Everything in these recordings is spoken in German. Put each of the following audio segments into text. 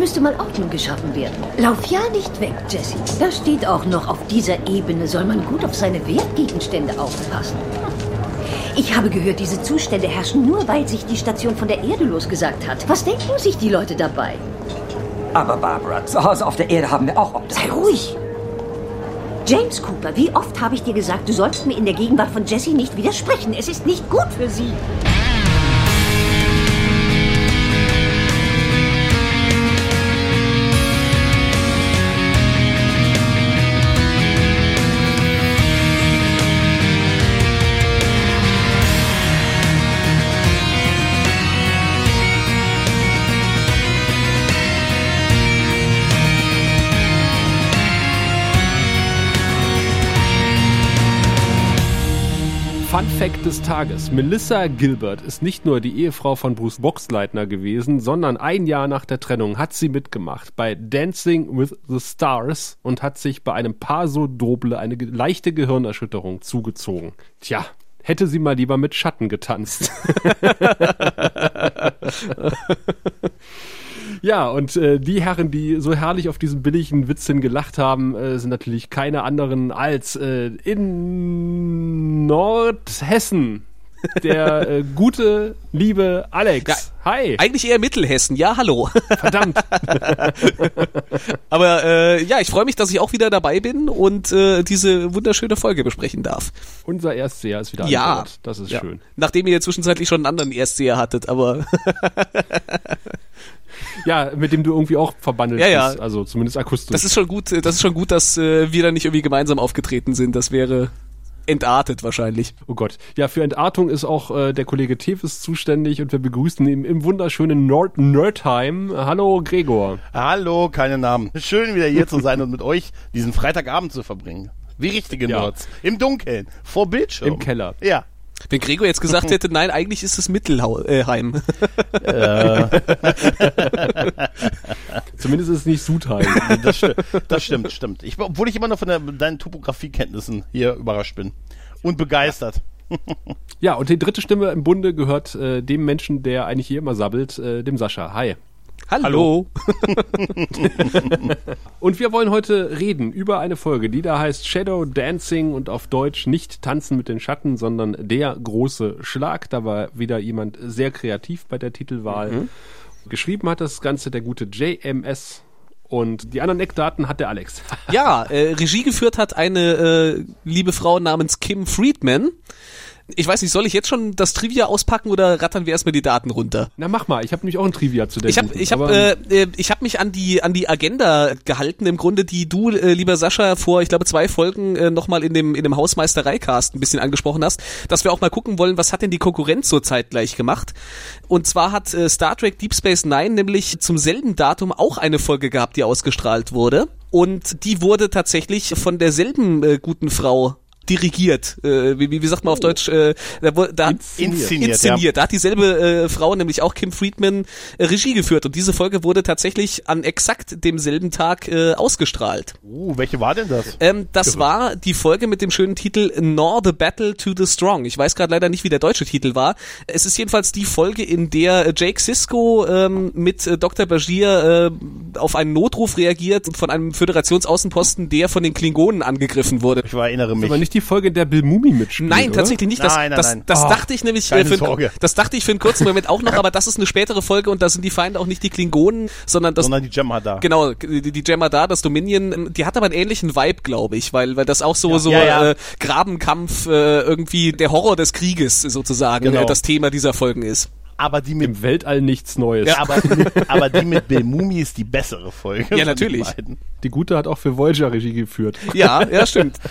müsste mal Ordnung geschaffen werden. Lauf ja nicht weg, Jesse. Da steht auch noch, auf dieser Ebene soll man gut auf seine Wertgegenstände aufpassen. Ich habe gehört, diese Zustände herrschen nur, weil sich die Station von der Erde losgesagt hat. Was denken sich die Leute dabei? Aber Barbara, zu Hause auf der Erde haben wir auch Obdach. Sei ruhig! James Cooper, wie oft habe ich dir gesagt, du sollst mir in der Gegenwart von Jessie nicht widersprechen. Es ist nicht gut für sie. Fact des Tages. Melissa Gilbert ist nicht nur die Ehefrau von Bruce Boxleitner gewesen, sondern ein Jahr nach der Trennung hat sie mitgemacht bei Dancing with the Stars und hat sich bei einem Paso Doble eine leichte Gehirnerschütterung zugezogen. Tja, hätte sie mal lieber mit Schatten getanzt. Ja, und äh, die Herren, die so herrlich auf diesen billigen Witzchen gelacht haben, äh, sind natürlich keine anderen als äh, in Nordhessen der äh, gute, liebe Alex. Ja, Hi. Eigentlich eher Mittelhessen, ja, hallo. Verdammt. Aber äh, ja, ich freue mich, dass ich auch wieder dabei bin und äh, diese wunderschöne Folge besprechen darf. Unser Erstseher ist wieder Ja. an Bord. Das ist Ja. schön. Nachdem ihr zwischenzeitlich schon einen anderen Erstseher hattet, aber Ja, mit dem du irgendwie auch verbandelt Ja, ja. bist. Also zumindest akustisch. das ist schon gut, das ist schon gut, dass äh, wir da nicht irgendwie gemeinsam aufgetreten sind. Das wäre entartet wahrscheinlich. Oh Gott. Ja, für Entartung ist auch äh, der Kollege Tevis zuständig und wir begrüßen ihn im wunderschönen Nord Nerdheim. Hallo Gregor. Hallo, keine Namen. Schön wieder hier zu sein und mit euch diesen Freitagabend zu verbringen. Wie richtige Ja. Nerds. Im Dunkeln. Vor Bildschirm. Im Keller. Ja. Wenn Gregor jetzt gesagt hätte, nein, eigentlich ist es Mittelheim. Zumindest ist es nicht Sutheim. Das, sti das stimmt, stimmt. Ich, obwohl ich immer noch von der, deinen Topografiekenntnissen hier überrascht bin. Und begeistert. Ja, und die dritte Stimme im Bunde gehört äh, dem Menschen, der eigentlich hier immer sabbelt, äh, dem Sascha. Hi. Hallo. Und wir wollen heute reden über eine Folge, die da heißt Shadow Dancing und auf Deutsch nicht Tanzen mit den Schatten, sondern der große Schlag. Da war wieder jemand sehr kreativ bei der Titelwahl. Geschrieben hat das Ganze der gute JMS. Und die anderen Eckdaten hat der Alex. Ja, äh, Regie geführt hat eine äh, liebe Frau namens Kim Friedman. Ich weiß nicht, soll ich jetzt schon das Trivia auspacken oder rattern wir erstmal die Daten runter? Na mach mal, ich habe nämlich auch ein Trivia zu der Ich habe ich hab, aber- äh, äh, ich hab mich an die an die Agenda gehalten, im Grunde, die du, äh, lieber Sascha, vor, ich glaube, zwei Folgen äh, nochmal in dem, in dem Hausmeisterei-Cast ein bisschen angesprochen hast, dass wir auch mal gucken wollen, was hat denn die Konkurrenz so zeitgleich gemacht. Und zwar hat äh, Star Trek Deep Space Nine nämlich zum selben Datum auch eine Folge gehabt, die ausgestrahlt wurde. Und die wurde tatsächlich von derselben äh, guten Frau dirigiert. Äh, wie, wie, wie sagt man auf Deutsch? Äh, da, da, Inszeniert, inszeniert. Da hat dieselbe äh, Frau, nämlich auch Kim Friedman, äh, Regie geführt. Und diese Folge wurde tatsächlich an exakt demselben Tag äh, ausgestrahlt. Uh, welche war denn das? Ähm, das war die Folge mit dem schönen Titel Nor the Battle to the Strong. Ich weiß gerade leider nicht, wie der deutsche Titel war. Es ist jedenfalls die Folge, in der äh, Jake Sisko ähm, mit äh, Dr. Bashir äh, auf einen Notruf reagiert von einem Föderationsaußenposten, der von den Klingonen angegriffen wurde. Ich erinnere mich. Nicht die Folge, in der Bill Mumi mitspielt. Nein, oder? tatsächlich nicht. Das, Nein, nein, das, nein. das Oh, dachte ich nämlich, äh, für, einen- das dachte ich für einen kurzen Moment auch noch, aber das ist eine spätere Folge und da sind die Feinde auch nicht die Klingonen, sondern das sondern die Gemma da. Genau, die, die Gemma da, das Dominion, ähm, die hat aber einen ähnlichen Vibe, glaube ich, weil, weil das auch so, so Ja, ja. Äh, Grabenkampf, äh, irgendwie der Horror des Krieges sozusagen Genau. äh, das Thema dieser Folgen ist. Aber die mit Im Weltall nichts Neues. ja, aber, aber die mit Bill Mumi ist die bessere Folge. den natürlich. beiden. Die gute hat auch für Voyager Regie geführt. Ja, ja, stimmt.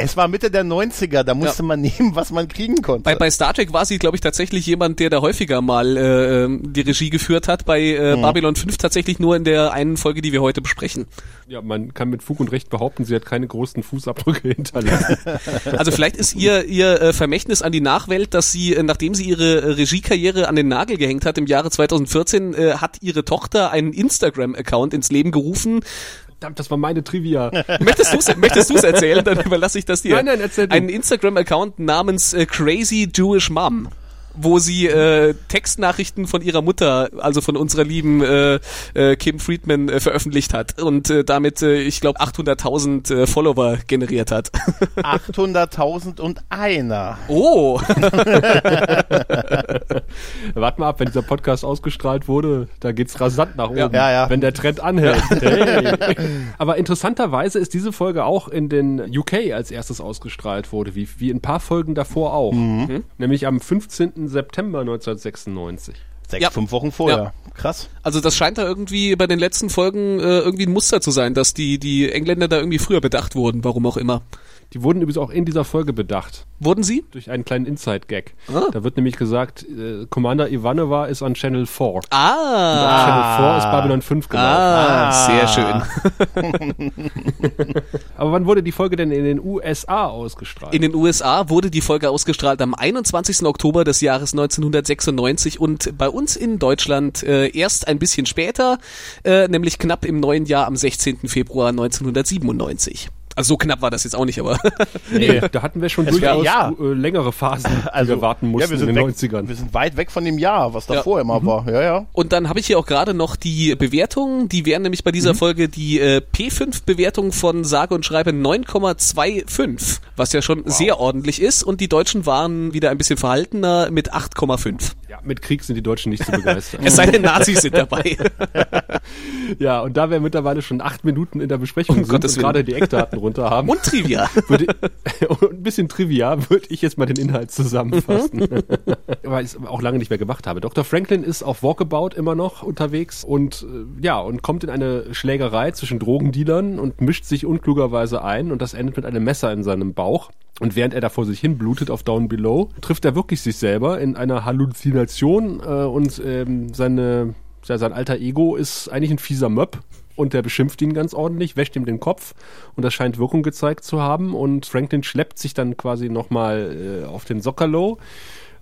Es war Mitte der 90er, da musste Ja. man nehmen, was man kriegen konnte. Bei, bei Star Trek war sie, glaube ich, tatsächlich jemand, der da häufiger mal äh, ähm, die Regie geführt hat. Bei äh, Mhm. Babylon 5 tatsächlich nur in der einen Folge, die wir heute besprechen. Ja, man kann mit Fug und Recht behaupten, sie hat keine großen Fußabdrücke hinterlassen. Also vielleicht ist ihr ihr äh, Vermächtnis an die Nachwelt, dass sie, äh, nachdem sie ihre äh, Regiekarriere an den Nagel gehängt hat im Jahre 2014, äh, hat ihre Tochter einen Instagram-Account ins Leben gerufen. Verdammt, das war meine Trivia. Möchtest du es möchtest du's erzählen? Dann überlasse ich das dir. Nein, nein, erzähl du. Einen Instagram-Account namens äh, Crazy Jewish Mom. Wo sie äh, Textnachrichten von ihrer Mutter, also von unserer lieben äh, äh, Kim Friedman, äh, veröffentlicht hat und äh, damit, äh, ich glaube, 800.000 äh, Follower generiert hat. 800.000 und einer. Oh, Wart mal ab, wenn dieser Podcast ausgestrahlt wurde, da geht's rasant nach oben. Ja. Ja, ja. Wenn der Trend anhält. Hey. Aber interessanterweise ist diese Folge auch in den UK als erstes ausgestrahlt wurde, wie, wie ein paar Folgen davor auch. Mhm. Nämlich am 15. September 1996. Sechs, Ja. fünf Wochen vorher. Ja. Krass. also das scheint da irgendwie bei den letzten Folgen äh, irgendwie ein Muster zu sein, dass die, die Engländer da irgendwie früher bedacht wurden, warum auch immer. Die wurden übrigens auch in dieser Folge bedacht. Wurden sie? Durch einen kleinen Inside-Gag. Ah. Da wird nämlich gesagt, äh, Commander Ivanova ist an Channel 4. Und Ah, auf Channel 4 ist Babylon 5 gelaufen. ah, Ah. sehr schön. Aber wann wurde die Folge denn in den USA ausgestrahlt? In den USA wurde die Folge ausgestrahlt am 21. Oktober des Jahres 1996 und bei uns in Deutschland äh, erst ein bisschen später, äh, nämlich knapp im neuen Jahr am 16. Februar 1997. Also so knapp war das jetzt auch nicht, aber nee, da hatten wir schon Es durchaus ja. äh, längere Phasen, die wir warten mussten ja, wir sind in den weg, 90ern. Wir sind weit weg von dem Jahr, was Ja. davor immer war. Ja, ja. Und dann habe ich hier auch gerade noch die Bewertungen. Die wären nämlich bei dieser Folge die äh, P5-Bewertung von sage und schreibe 9,25, was ja schon sehr ordentlich ist. Und die Deutschen waren wieder ein bisschen verhaltener mit 8,5. Ja, mit Krieg sind die Deutschen nicht zu begeistern. Es sei denn, Nazis sind dabei. ja, und da wir mittlerweile schon acht Minuten in der Besprechung Um sind Gottes und gerade die Eckdaten runter haben, Und Trivia. würde, und ein bisschen Trivia, würde ich jetzt mal den Inhalt zusammenfassen. Weil ich es auch lange nicht mehr gemacht habe. Dr. Franklin ist auf Walkabout immer noch unterwegs und äh, ja, und kommt in eine Schlägerei zwischen Drogendealern und mischt sich unklugerweise ein und das endet mit einem Messer in seinem Bauch. Und während er da vor sich hin blutet auf Down Below, trifft er wirklich sich selber in einer Halluzination äh, und ähm, seine, ja, sein alter Ego ist eigentlich ein fieser Möb und der beschimpft ihn ganz ordentlich, wäscht ihm den Kopf und das scheint Wirkung gezeigt zu haben und Franklin schleppt sich dann quasi nochmal äh, auf den Sockerlow,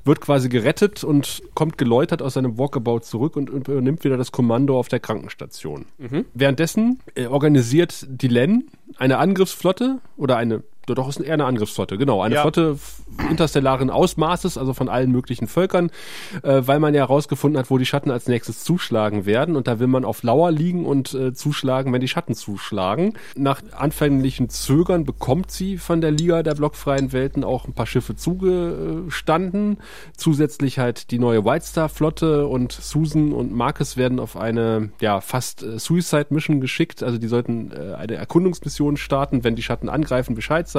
wird quasi gerettet und kommt geläutert aus seinem Walkabout zurück und übernimmt wieder das Kommando auf der Krankenstation. Währenddessen äh, organisiert die Len eine Angriffsflotte oder eine doch ist eher eine Angriffsflotte, genau. Eine Ja. Flotte interstellaren Ausmaßes, also von allen möglichen Völkern, äh, weil man ja herausgefunden hat, wo die Schatten als nächstes zuschlagen werden. Und da will man auf Lauer liegen und äh, zuschlagen, wenn die Schatten zuschlagen. Nach anfänglichen Zögern bekommt sie von der Liga der blockfreien Welten auch ein paar Schiffe zugestanden. Zusätzlich halt die neue White Star Flotte und Susan und Marcus werden auf eine ja fast äh, Suicide Mission geschickt. Also die sollten äh, eine Erkundungsmission starten, wenn die Schatten angreifen, Bescheid sagen.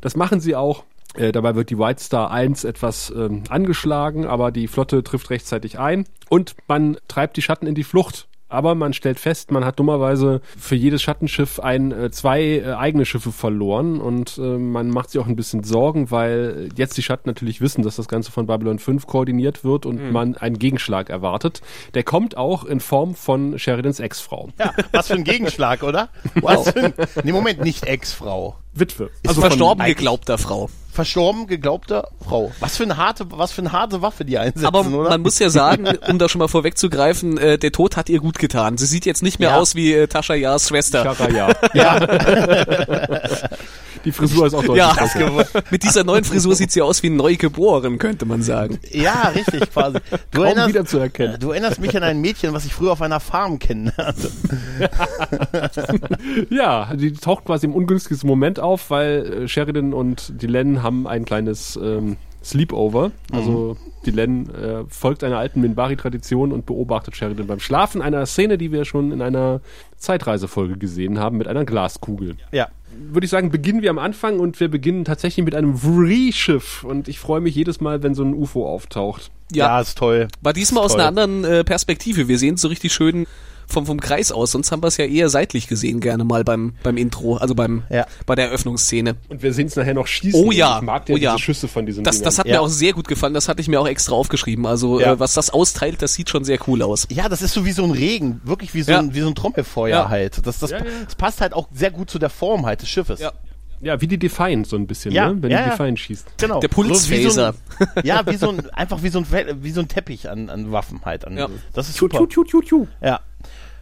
Das machen sie auch. Äh, dabei wird die White Star 1 etwas ähm, angeschlagen, aber die Flotte trifft rechtzeitig ein und man treibt die Schatten in die Flucht. Aber man stellt fest, man hat dummerweise für jedes Schattenschiff ein, äh, zwei äh, eigene Schiffe verloren und äh, man macht sich auch ein bisschen Sorgen, weil jetzt die Schatten natürlich wissen, dass das Ganze von Babylon 5 koordiniert wird und man einen Gegenschlag erwartet. Der kommt auch in Form von Sheridans Ex-Frau. Ja, was für ein Gegenschlag, oder? Was für ein, nee, Moment, nicht Ex-Frau. Witwe. Also von- verstorben geglaubter Frau. Verstorben, geglaubter Frau. Was für eine harte, was für eine harte Waffe die einsetzen, Aber oder? man muss ja sagen, um da schon mal vorwegzugreifen, äh, der Tod hat ihr gut getan. Sie sieht jetzt nicht mehr Ja. aus wie äh, Tascha Yars Schwester. Chara, ja. Die Frisur ist auch deutlich Ja, besser. mit dieser neuen Frisur sieht sie aus wie neugeboren, könnte man sagen. ja, richtig, quasi. Du Kaum erinnerst, wiederzuerkennen. du erinnerst mich an ein Mädchen, was ich früher auf einer Farm kennenlernte. Ja, die taucht quasi im ungünstigsten Moment auf, weil äh, Sheridan und Dylan haben ein kleines ähm, Sleepover. Also Dylan äh, folgt einer alten Minbari-Tradition und beobachtet Sheridan beim Schlafen. Einer Szene, die wir schon in einer Zeitreisefolge gesehen haben mit einer Glaskugel. Ja. Würde ich sagen, beginnen wir am Anfang und wir beginnen tatsächlich mit einem Vree-Schiff. Und ich freue mich jedes Mal, wenn so ein UFO auftaucht. Ja, Ja, ist toll. war diesmal aus Toll. einer anderen äh, Perspektive. Wir sehen es so richtig schön vom, vom Kreis aus. Sonst haben wir es ja eher seitlich gesehen, gerne mal beim, beim Intro, also beim, Ja. bei der Eröffnungsszene. Und wir sehen es nachher noch schießen. Oh ja, Ich mag ja oh ja. diese Schüsse von diesen Das, Dingern. das hat Ja. mir auch sehr gut gefallen. Das hatte ich mir auch extra aufgeschrieben. Also Ja. äh, was das austeilt, das sieht schon sehr cool aus. Ja, das ist so wie so ein Regen, wirklich wie so, Ja. ein, wie so ein Trommelfeuer Ja. halt. Das, das, Ja, ja. das passt halt auch sehr gut zu der Form halt des Schiffes. Ja. ja, wie die Defiant so ein bisschen, Ja, ne? wenn ja, die ja. Defiant schießt. Genau. Der So wie so Pulsphaser. ein, ja, wie so ein, einfach wie so ein, wie so ein Teppich an, an Waffen halt. An, Ja. Das ist super. tschu, tschu, tschu, tschu. Ja.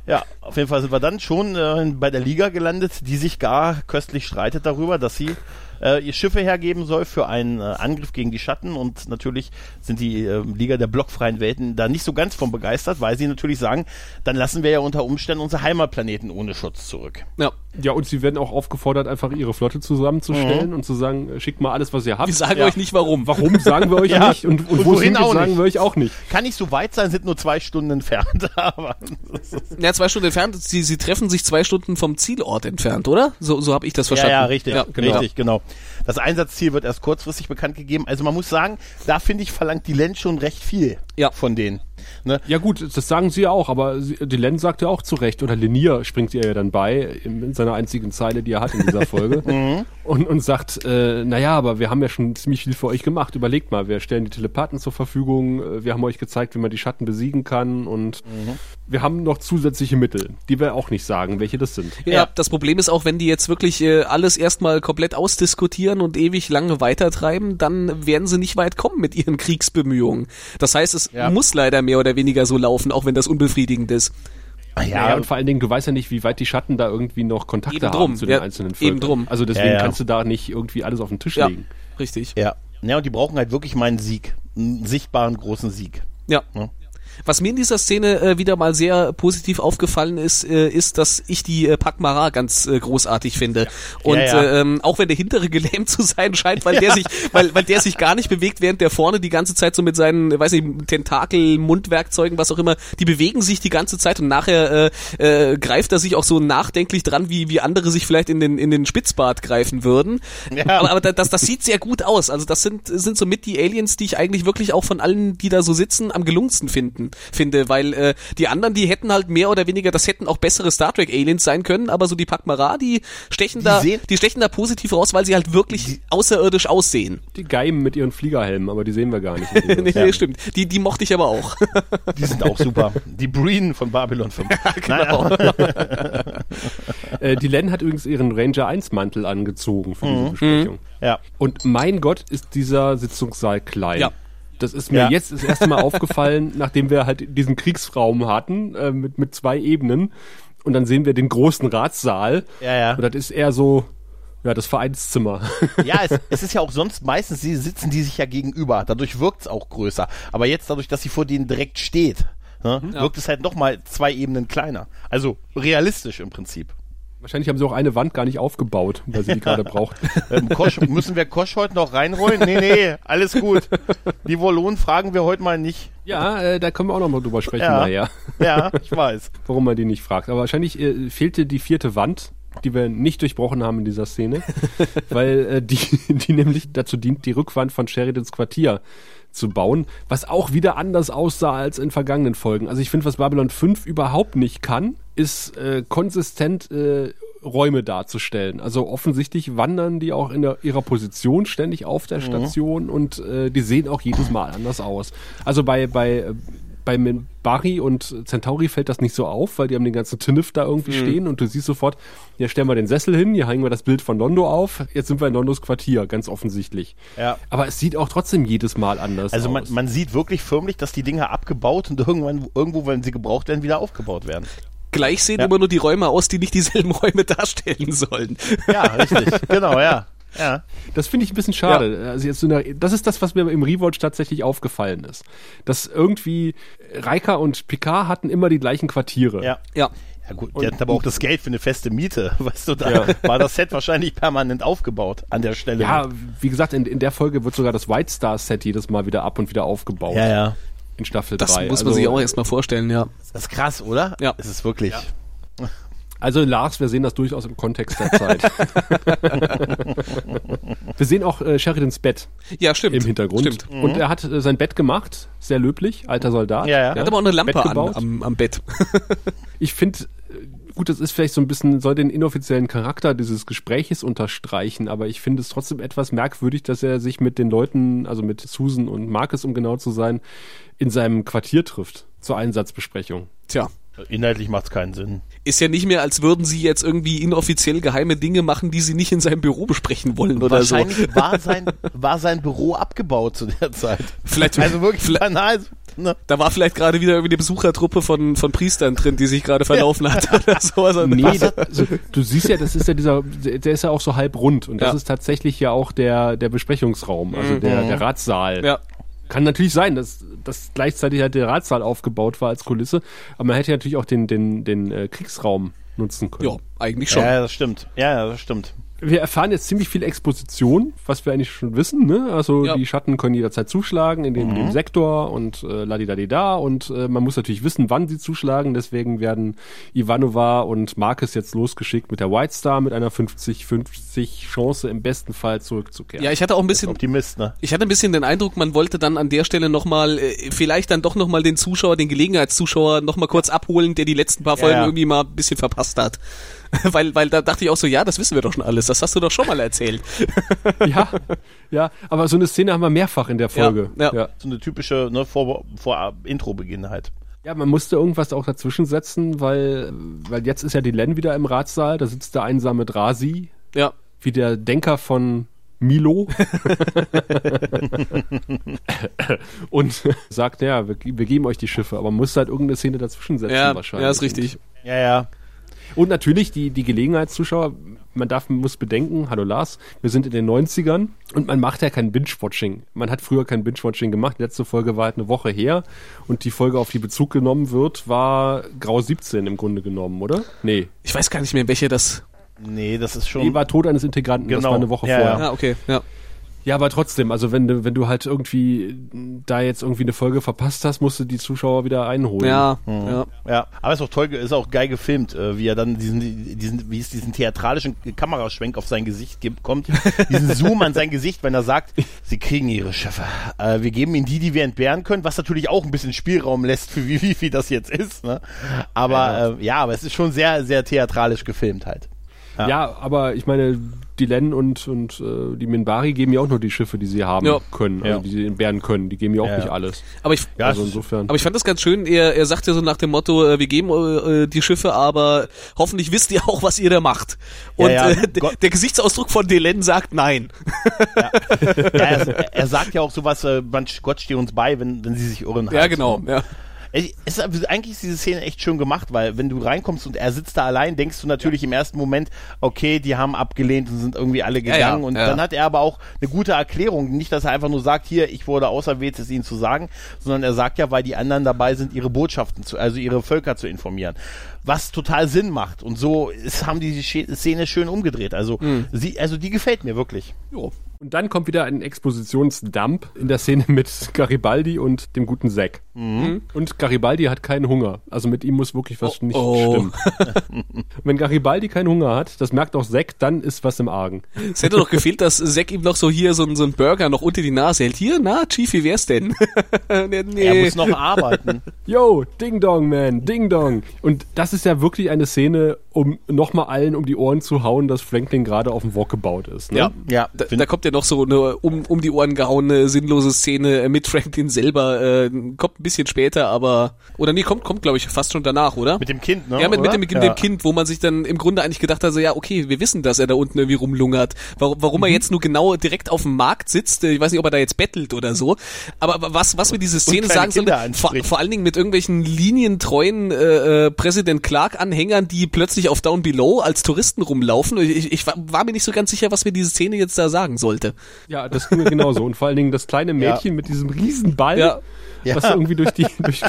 Ja, auf jeden Fall sind wir dann schon äh, bei der Liga gelandet, die sich gar köstlich streitet darüber, dass sie äh, ihr Schiffe hergeben soll für einen äh, Angriff gegen die Schatten und natürlich sind die äh, Liga der blockfreien Welten da nicht so ganz von begeistert, weil sie natürlich sagen, dann lassen wir ja unter Umständen unsere Heimatplaneten ohne Schutz zurück. Ja. Ja, und sie werden auch aufgefordert, einfach ihre Flotte zusammenzustellen und zu sagen, äh, schickt mal alles, was ihr habt. Wir sagen Ja. euch nicht warum. Warum sagen wir euch Ja. nicht und, und, Und wo wohin auch sagen nicht. wir euch auch nicht. Kann nicht so weit sein, sind nur zwei Stunden entfernt, aber Ja, zwei Stunden entfernt. Sie, sie treffen sich zwei Stunden vom Zielort entfernt, oder? So, so habe ich das verstanden. Ja, ja, richtig, genau. richtig, genau. Das Einsatzziel wird erst kurzfristig bekannt gegeben. Also man muss sagen, da finde ich verlangt die Len schon recht viel Ja. von denen. Ne? Ja gut, das sagen sie ja auch, aber Dylan sagt ja auch zu Recht, oder Lenier springt ihr ja dann bei, in, in seiner einzigen Zeile, die er hat in dieser Folge, und, und sagt, äh, naja, aber wir haben ja schon ziemlich viel für euch gemacht, überlegt mal, wir stellen die Telepathen zur Verfügung, äh, wir haben euch gezeigt, wie man die Schatten besiegen kann und wir haben noch zusätzliche Mittel, die wir auch nicht sagen, welche das sind. Ja, Ja. das Problem ist auch, wenn die jetzt wirklich äh, alles erstmal komplett ausdiskutieren und ewig lange weitertreiben, dann werden sie nicht weit kommen mit ihren Kriegsbemühungen. Das heißt, es Ja. muss leider mehr oder weniger so laufen, auch wenn das unbefriedigend ist. Ja, und vor allen Dingen, du weißt ja nicht, wie weit die Schatten da irgendwie noch Kontakte Eben haben drum, zu den ja, einzelnen eben Völkern. drum. Also deswegen Ja, ja. kannst du da nicht irgendwie alles auf den Tisch Ja, legen. richtig. Ja. Ja, und die brauchen halt wirklich mal einen Sieg. Einen sichtbaren großen Sieg. Ja. Ja. Was mir in dieser Szene äh, wieder mal sehr positiv aufgefallen ist, äh, ist, dass ich die äh, Pakmara ganz äh, großartig finde. Und Ja, ja. Äh, ähm, auch wenn der hintere gelähmt zu sein scheint, weil der sich, weil, weil der sich gar nicht bewegt, während der vorne die ganze Zeit so mit seinen, weiß ich, Tentakel, Mundwerkzeugen, was auch immer, die bewegen sich die ganze Zeit und nachher äh, äh, greift er sich auch so nachdenklich dran, wie wie andere sich vielleicht in den in den Spitzbart greifen würden. Ja. Aber, aber das, das sieht sehr gut aus. Also das sind sind so mit die Aliens, die ich eigentlich wirklich auch von allen, die da so sitzen, am gelungensten finden finde, weil äh, die anderen, die hätten halt mehr oder weniger, das hätten auch bessere Star Trek Aliens sein können, aber so die Pakmara, die stechen Die da, sehen- die stechen da positiv raus, weil sie halt wirklich außerirdisch aussehen. Die Geimen mit ihren Fliegerhelmen, aber die sehen wir gar nicht. nee, nee, stimmt. Die, die mochte ich aber auch. Die sind auch super. Die Breen von Babylon 5. genau. Äh, die Len hat übrigens ihren Ranger 1 Mantel angezogen für Mhm. diese Besprechung. Ja. Und mein Gott, ist dieser Sitzungssaal klein. Ja. Das ist mir Ja. jetzt das erste Mal aufgefallen, nachdem wir halt diesen Kriegsraum hatten, äh, mit, mit zwei Ebenen. Und dann sehen wir den großen Ratssaal. Ja, ja. Und das ist eher so, ja, das Vereinszimmer. Ja, es, es ist ja auch sonst meistens, sie sitzen die sich ja gegenüber. Dadurch wirkt es auch größer. Aber jetzt dadurch, dass sie vor denen direkt steht, ne, wirkt es halt nochmal zwei Ebenen kleiner. Also realistisch im Prinzip. Wahrscheinlich haben sie auch eine Wand gar nicht aufgebaut, weil sie die gerade braucht. Ähm, Kosch, müssen wir Kosch heute noch reinrollen? Nee, nee, alles gut. Die Wollonen fragen wir heute mal nicht. Ja, äh, da können wir auch noch mal drüber sprechen Ja. nachher, Ja, ich weiß. warum man die nicht fragt. Aber wahrscheinlich äh, fehlte die vierte Wand, die wir nicht durchbrochen haben in dieser Szene, weil äh, die, die nämlich dazu dient, die Rückwand von Sheridans Quartier zu bauen, was auch wieder anders aussah als in vergangenen Folgen. Also ich finde, was Babylon 5 überhaupt nicht kann, ist äh, konsistent äh, Räume darzustellen. Also offensichtlich wandern die auch in der, ihrer Position ständig auf der Station und äh, die sehen auch jedes Mal anders aus. Also bei, bei, äh, bei Minbari und Centauri fällt das nicht so auf, weil die haben den ganzen Tinnif da irgendwie stehen und du siehst sofort, hier stellen wir den Sessel hin, hier hängen wir das Bild von Londo auf, jetzt sind wir in Londos Quartier, ganz offensichtlich. Ja. Aber es sieht auch trotzdem jedes Mal anders Also man, aus. man sieht wirklich förmlich, dass die Dinge abgebaut und irgendwann, irgendwo, wenn sie gebraucht werden, wieder aufgebaut werden. Gleich sehen Ja. immer nur die Räume aus, die nicht dieselben Räume darstellen sollen. Ja, richtig. genau, ja. Ja. Das finde ich ein bisschen schade. Also jetzt so eine, das ist das, was mir im Rewatch tatsächlich aufgefallen ist. Dass irgendwie Reika und Picard hatten immer die gleichen Quartiere. Ja. Ja. Ja gut, die hatten aber auch das Geld für eine feste Miete. Weißt du, da Ja. war das Set wahrscheinlich permanent aufgebaut an der Stelle. Ja, wie gesagt, in, in der Folge wird sogar das White Star Set jedes Mal wieder ab und wieder aufgebaut. ja, ja. In Staffel Das 3. muss man also, sich auch erstmal vorstellen, ja. Das ist krass, oder? Ja. Es ist wirklich. Also Lars, wir sehen das durchaus im Kontext der Zeit. wir sehen auch äh, Sheridans Bett Ja, stimmt. im Hintergrund. Stimmt. Und er hat äh, sein Bett gemacht, sehr löblich, alter Soldat. Ja, ja. Er hat aber auch eine Lampe Bett an, gebaut. am, am Bett. Ich finde, äh, gut, das ist vielleicht so ein bisschen, soll den inoffiziellen Charakter dieses Gespräches unterstreichen, aber ich finde es trotzdem etwas merkwürdig, dass er sich mit den Leuten, also mit Susan und Marcus, um genau zu sein, in seinem Quartier trifft zur Einsatzbesprechung. Tja. Inhaltlich macht es keinen Sinn. Ist ja nicht mehr, als würden sie jetzt irgendwie inoffiziell geheime Dinge machen, die sie nicht in seinem Büro besprechen wollen oder so. Wahrscheinlich war sein, war sein Büro abgebaut zu der Zeit. Vielleicht, Also wirklich vielleicht, banal. Ne? Da war vielleicht gerade wieder irgendwie eine Besuchertruppe von, von Priestern drin, die sich gerade verlaufen hat oder so. Also, Nee, das, also, du siehst ja, das ist ja dieser, der ist ja auch so halb rund und das Ja. ist tatsächlich ja auch der, der Besprechungsraum, also der, der Ratssaal. ja. Kann natürlich sein, dass, dass gleichzeitig halt der Ratssaal aufgebaut war als Kulisse, aber man hätte ja natürlich auch den, den, den äh, Kriegsraum nutzen können. ja, eigentlich schon. Ja, das stimmt. Ja, das stimmt. Wir erfahren jetzt ziemlich viel Exposition, was wir eigentlich schon wissen. Ne? Also Ja. die Schatten können jederzeit zuschlagen in dem, dem Sektor und äh, ladidadida und äh, man muss natürlich wissen, wann sie zuschlagen. Deswegen werden Ivanova und Marcus jetzt losgeschickt mit der White Star mit einer 50-50 Chance im besten Fall zurückzukehren. Ja, ich hatte auch ein bisschen, Optimist, ne? ich hatte ein bisschen den Eindruck, man wollte dann an der Stelle nochmal, äh, vielleicht dann doch nochmal den Zuschauer, den Gelegenheitszuschauer nochmal kurz abholen, der die letzten paar Folgen ja. irgendwie mal ein bisschen verpasst hat. weil, weil da dachte ich auch so, ja, das wissen wir doch schon alles, das hast du doch schon mal erzählt. ja, ja, aber so eine Szene haben wir mehrfach in der Folge. Ja, ja. So eine typische, ne, vor, vor Intro-Beginn halt. Ja, man musste irgendwas auch dazwischen setzen, weil, weil jetzt ist ja die Len wieder im Ratssaal, da sitzt der einsame Drasi, Ja. wie der Denker von Milo und sagt, ja, wir, wir geben euch die Schiffe, aber man muss halt irgendeine Szene dazwischen setzen Ja, wahrscheinlich. ja, ist richtig. Ja, ja. Und natürlich die, die Gelegenheitszuschauer, man darf, muss bedenken, hallo Lars, wir sind in den 90ern und man macht ja kein Binge-Watching. Man hat früher kein Binge-Watching gemacht. Die letzte Folge war halt eine Woche her und die Folge, auf die Bezug genommen wird, war Grau 17 im Grunde genommen, oder? Nee. Ich weiß gar nicht mehr, welche das. Nee, das ist schon. Die war Tod eines Integranten, das Genau. war eine Woche Ja, vorher. ja. Ah, okay, ja. Ja, aber trotzdem, also wenn du, wenn du halt irgendwie da jetzt irgendwie eine Folge verpasst hast, musst du die Zuschauer wieder einholen. Ja, ja. Ja, aber ist auch toll, ist auch geil gefilmt, äh, wie er dann diesen, diesen, wie es diesen theatralischen Kameraschwenk auf sein Gesicht gibt, kommt, diesen Zoom an sein Gesicht, wenn er sagt, sie kriegen ihre Schiffe. Äh, wir geben ihnen die, die wir entbehren können, was natürlich auch ein bisschen Spielraum lässt, für wie, wie viel das jetzt ist, ne? Aber, ja. Äh, ja, aber es ist schon sehr, sehr theatralisch gefilmt halt. Ja, aber ich meine, die Len und, und äh, die Minbari geben ja auch nur die Schiffe, die sie haben Ja. können, also Ja. die sie entbehren können. Die geben ja auch Ja, nicht alles. Aber ich, Ja, also insofern. Aber ich fand das ganz schön. Er, er sagt ja so nach dem Motto, äh, wir geben äh, die Schiffe, aber hoffentlich wisst ihr auch, was ihr da macht. Und Ja, ja, äh, der Gesichtsausdruck von Delen sagt nein. Ja, er, er sagt ja auch sowas, äh, man, Gott steht uns bei, wenn, wenn sie sich irren. Ja, genau. Ja. Es ist, eigentlich ist diese Szene echt schön gemacht, weil wenn du reinkommst und er sitzt da allein, denkst du natürlich im ersten Moment, okay, die haben abgelehnt und sind irgendwie alle Ja, gegangen. ja, und ja. dann hat er aber auch eine gute Erklärung. Nicht, dass er einfach nur sagt, hier, ich wurde auserwählt, es ihnen zu sagen, sondern er sagt ja, weil die anderen dabei sind, ihre Botschaften zu, also ihre Völker zu informieren. Was total Sinn macht. Und so ist, haben die Szene schön umgedreht. Also, Hm. sie, also die gefällt mir wirklich. Jo. Und dann kommt wieder ein Expositionsdump in der Szene mit Garibaldi und dem guten Zack. Mhm. Und Garibaldi hat keinen Hunger. Also mit ihm muss wirklich was Oh, nicht oh. stimmen. Wenn Garibaldi keinen Hunger hat, das merkt auch Zack, dann ist was im Argen. Es hätte doch gefehlt, dass Zack ihm noch so hier so, ein- so ein Burger noch unter die Nase hält. Hier, na, Chief, wie wär's denn? nee, nee. Er muss noch arbeiten. Yo, Ding Dong, man, Ding Dong. Und das ist ja wirklich eine Szene, um nochmal allen um die Ohren zu hauen, dass Franklin gerade auf dem Wok gebaut ist. Ne? Ja, Ja, da, da kommt ja noch so eine um, um die Ohren gehauene, sinnlose Szene äh, mit Franklin selber. Äh, kommt ein bisschen später, aber... Oder nee, kommt, kommt glaube ich, fast schon danach, oder? Mit dem Kind, ne? Ja, mit, mit, dem, mit dem Kind, wo man sich dann im Grunde eigentlich gedacht hat, so, ja, okay, wir wissen, dass er da unten irgendwie rumlungert. Warum, warum Mhm. er jetzt nur genau direkt auf dem Markt sitzt, äh, ich weiß nicht, ob er da jetzt bettelt oder so. Aber was, was mir diese Szene sagen soll, Kinder vor, vor allen Dingen mit irgendwelchen linientreuen äh, äh, Präsident Clark-Anhängern, die plötzlich auf Down Below als Touristen rumlaufen. Ich, ich war, mir nicht so ganz sicher, was mir diese Szene jetzt da sagen sollte. Ja, das ging mir genauso. Und vor allen Dingen das kleine Mädchen mit diesem riesen Ball, Ja. was Ja. irgendwie durch die... Durch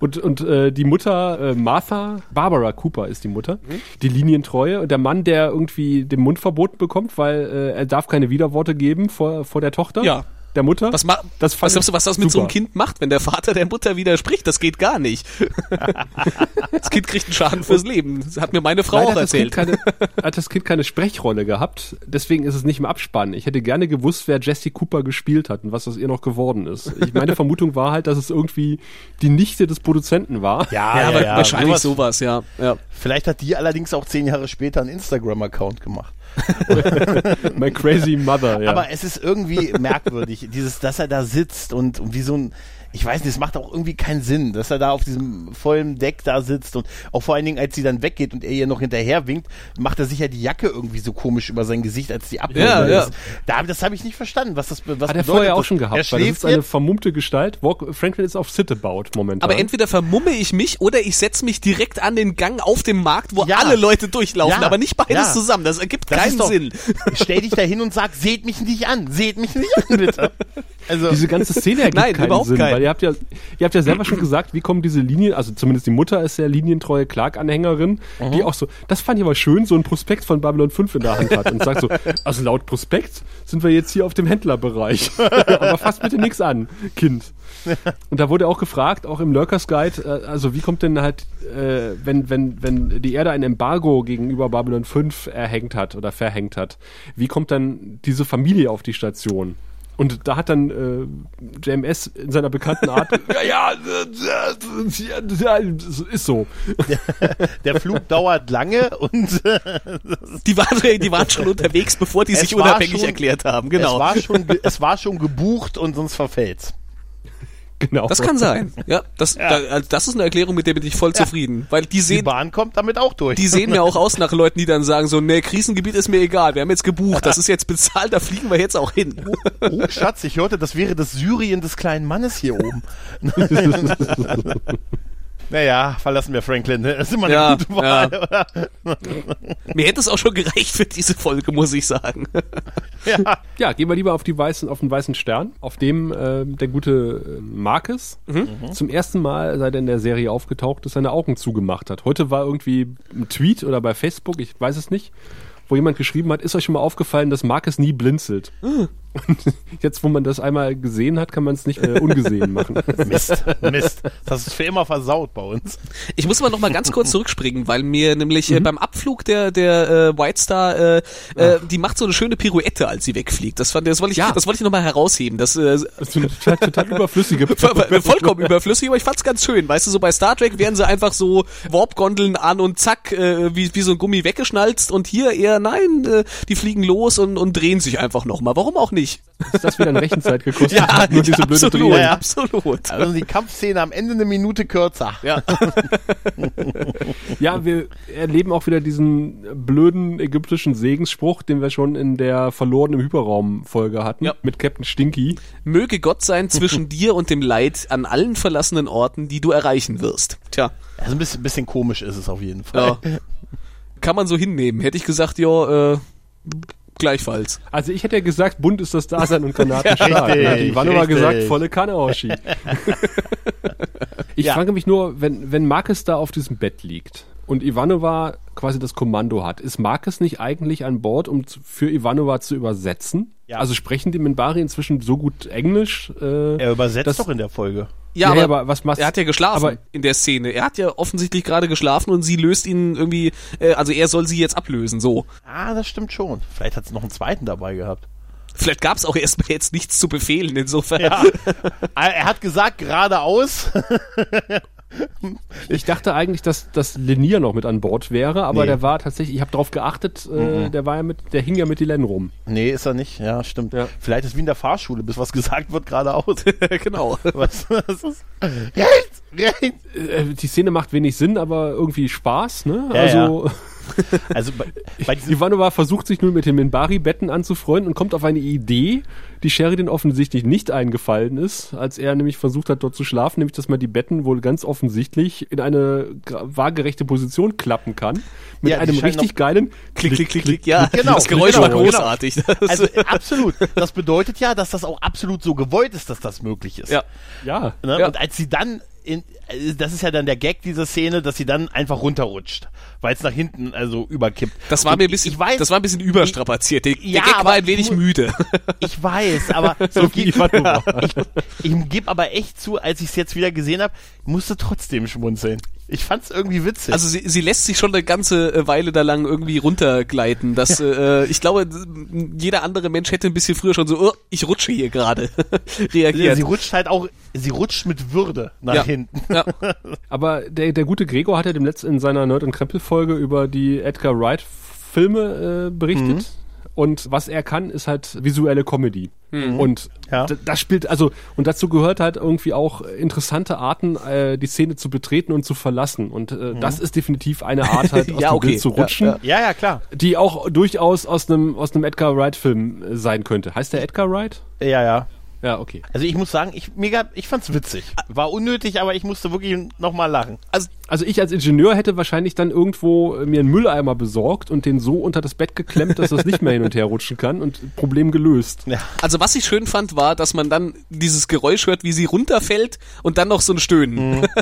und und äh, die Mutter, äh, Martha, Barbara Cooper ist die Mutter, Mhm. die Linientreue. Und der Mann, der irgendwie den Mund verboten bekommt, weil äh, er darf keine Widerworte geben vor, vor der Tochter. Ja. Der Mutter. Was, ma Das was glaubst du, was das mit so einem super. Kind macht, wenn der Vater der Mutter widerspricht? Das geht gar nicht. das Kind kriegt einen Schaden fürs Leben. Das hat mir meine Frau Leider auch hat das, erzählt. keine, hat das Kind keine Sprechrolle gehabt, deswegen ist es nicht im Abspann. Ich hätte gerne gewusst, wer Jessie Cooper gespielt hat und was aus ihr noch geworden ist. Ich, meine Vermutung war halt, dass es irgendwie die Nichte des Produzenten war. Ja, Ja, ja, aber ja. wahrscheinlich Sowas- sowas, ja. ja. Vielleicht hat die allerdings auch zehn Jahre später einen Instagram-Account gemacht. My crazy mother, ja. Aber es ist irgendwie merkwürdig, dieses, dass er da sitzt und, und wie so ein, ich weiß nicht, es macht auch irgendwie keinen Sinn, dass er da auf diesem vollen Deck da sitzt und auch vor allen Dingen, als sie dann weggeht und er ihr noch hinterher winkt, macht er sich ja die Jacke irgendwie so komisch über sein Gesicht, als die abholen Ja, ja. ist. Da, das habe ich nicht verstanden, was das was Hat er bedeutet. vorher auch das. schon Er gehabt, weil das ist eine vermummte Gestalt. Walk, Franklin ist auf Sitabout momentan. Aber entweder vermumme ich mich oder ich setze mich direkt an den Gang auf dem Markt, wo Ja. alle Leute durchlaufen, Ja. aber nicht beides Ja. zusammen. Das ergibt Das keinen doch- Sinn. stell dich da hin und sag, seht mich nicht an, seht mich nicht an, bitte. Also, diese ganze Szene ergibt Nein, keinen überhaupt Sinn, keinen. Weil ihr habt ja, ihr habt ja selber schon gesagt, wie kommen diese Linien, also zumindest die Mutter ist ja linientreue Clark-Anhängerin, Mhm. die auch so, das fand ich aber schön, so ein Prospekt von Babylon 5 in der Hand hat und sagt so, also laut Prospekt sind wir jetzt hier auf dem Händlerbereich. aber fass bitte nichts an, Kind. Und da wurde auch gefragt, auch im Lurkers Guide, äh, also wie kommt denn halt, äh, wenn, wenn, wenn die Erde ein Embargo gegenüber Babylon 5 erhängt hat oder verhängt hat, wie kommt dann diese Familie auf die Station? Und da hat dann äh, JMS in seiner bekannten Art, ja, ja, äh, ja, das ist so. der Flug dauert lange und äh, Die waren, die waren schon unterwegs, bevor die Es sich unabhängig schon- erklärt haben. Genau. es, war schon, es war schon gebucht und sonst verfällt's. Genau. das kann sein. Ja, das, Da, also das ist eine Erklärung, mit der bin ich voll zufrieden. Weil die Die sehen, Bahn kommt damit auch durch. die sehen mir auch aus nach Leuten, die dann sagen so, nee, Krisengebiet ist mir egal, wir haben jetzt gebucht, das ist jetzt bezahlt, da fliegen wir jetzt auch hin. Oh, Schatz, ich hörte, das wäre das Syrien des kleinen Mannes hier oben. naja, verlassen wir Franklin. ne? Das ist immer eine Ja, gute Wahl, oder? Mir hätte es auch schon gereicht für diese Folge, muss ich sagen. Ja. Ja, gehen wir lieber auf, die weißen, auf den weißen Stern, auf dem äh, der gute äh, Marcus zum ersten Mal, seit er in der Serie aufgetaucht ist, seine Augen zugemacht hat. Heute war irgendwie ein Tweet oder bei Facebook, ich weiß es nicht, wo jemand geschrieben hat, ist euch schon mal aufgefallen, dass Marcus nie blinzelt? Und jetzt, wo man das einmal gesehen hat, kann man es nicht äh, ungesehen machen. Mist, Mist. Das ist für immer versaut bei uns. Ich muss mal noch mal ganz kurz zurückspringen, weil mir nämlich Mhm. äh, beim Abflug der der äh, White Star, äh, äh, die macht so eine schöne Pirouette, als sie wegfliegt. Das fand, das wollte ich, Ja. das wollte ich noch mal herausheben. Das äh, Das ist eine total, total überflüssige vollkommen überflüssig, aber ich fand's ganz schön. Weißt du, so bei Star Trek wären sie einfach so Warp-Gondeln an und zack, äh, wie, wie so ein Gummi weggeschnalzt und hier eher nein, äh, die fliegen los und, und drehen sich einfach nochmal. Warum auch nicht? Ist das wieder an Rechenzeit gekostet? Nur diese blöde absolut, ja. absolut. Also die Kampfszene am Ende eine Minute kürzer. Ja. Ja, wir erleben auch wieder diesen blöden ägyptischen Segensspruch, den wir schon in der verlorenen Hyperraum-Folge hatten, Ja. mit Captain Stinky. Möge Gott sein zwischen dir und dem Leid an allen verlassenen Orten, die du erreichen wirst. Tja, Also ein bisschen, bisschen komisch ist es auf jeden Fall. ja. kann man so hinnehmen. Hätte ich gesagt, ja, äh, gleichfalls. Also ich hätte ja gesagt, bunt ist das Dasein und Granaten stark. hat die Ivanova richtig. gesagt, volle Kanne, Oschi. ich Ja. frage mich nur, wenn, wenn Marcus da auf diesem Bett liegt und Ivanova quasi das Kommando hat, ist Marcus nicht eigentlich an Bord, um für Ivanova zu übersetzen? Ja. Also sprechen die Minbari inzwischen so gut Englisch? Äh, Er übersetzt das- doch in der Folge. Ja, Ja, aber, ja, aber was machst- er hat ja geschlafen aber- in der Szene. Er hat ja offensichtlich gerade geschlafen und sie löst ihn irgendwie, äh, also er soll sie jetzt ablösen, so. Ah, das stimmt schon. Vielleicht hat es noch einen zweiten dabei gehabt. Vielleicht gab es auch erstmal jetzt nichts zu befehlen, insofern. Ja. er hat gesagt, geradeaus. Ich dachte eigentlich, dass, dass Lenier noch mit an Bord wäre, aber Nee. der war tatsächlich, ich habe darauf geachtet, äh, der war ja mit, der hing ja mit Dylan rum. nee, ist er nicht. Ja, stimmt. Ja. Vielleicht ist wie in der Fahrschule, bis was gesagt wird, geradeaus. genau. was, was ist? Rechts, rechts. Äh, die Szene macht wenig Sinn, aber irgendwie Spaß, ne? Ja, also Also bei, bei Ivanova versucht sich nun mit den Minbari-Betten anzufreunden und kommt auf eine Idee, die Sheridan offensichtlich nicht eingefallen ist, als er nämlich versucht hat, dort zu schlafen, nämlich, dass man die Betten wohl ganz offensichtlich in eine waagerechte Position klappen kann. Mit Ja, einem richtig geilen Klick, klick, klick, klick. Ja, Genau, das Geräusch genau, war genau. großartig. Also absolut. Das bedeutet ja, dass das auch absolut so gewollt ist, dass das möglich ist. ja. Ja. Ne? Ja. Und als sie dann, in, äh, das ist ja dann der Gag dieser Szene, dass sie dann einfach runterrutscht, weil es nach hinten also überkippt. Das war Und mir ein bisschen, ich weiß, das war ein bisschen überstrapaziert. Der, Ja, der Gag war ein wenig du- müde. ich weiß, aber So ich, wie geb- Ivanova. ich gebe aber echt zu, als ich es jetzt wieder gesehen habe, musste trotzdem schmunzeln. Ich fand es irgendwie witzig. Also sie, sie lässt sich schon eine ganze äh, Weile da lang irgendwie runtergleiten. Das, äh, ich glaube, jeder andere Mensch hätte ein bisschen früher schon so, oh, ich rutsche hier gerade Ja, reagiert. sie rutscht halt auch, sie rutscht mit Würde nach Ja. hinten. Ja. Aber der, der gute Gregor hat ja dem letzten in seiner Nerd- und Krempel-Folge über die Edgar Wright-Filme äh, berichtet. Und was er kann, ist halt visuelle Comedy. Und Ja. das spielt, also, und dazu gehört halt irgendwie auch interessante Arten, äh, die Szene zu betreten und zu verlassen. Und äh, das ist definitiv eine Art, halt aus Ja, dem okay. Bild zu rutschen, ja. Ja, ja, klar. die auch durchaus aus einem aus einem Edgar Wright-Film äh, sein könnte. Heißt der Edgar Wright? Ja, ja. Ja, okay. Also ich muss sagen, ich mega, ich fand's witzig. War unnötig, aber ich musste wirklich nochmal lachen. Also, Also ich als Ingenieur hätte wahrscheinlich dann irgendwo äh, mir einen Mülleimer besorgt und den so unter das Bett geklemmt, dass das nicht mehr hin und her rutschen kann und Problem gelöst. Ja. also was ich schön fand, war, dass man dann dieses Geräusch hört, wie sie runterfällt und dann noch so ein Stöhnen.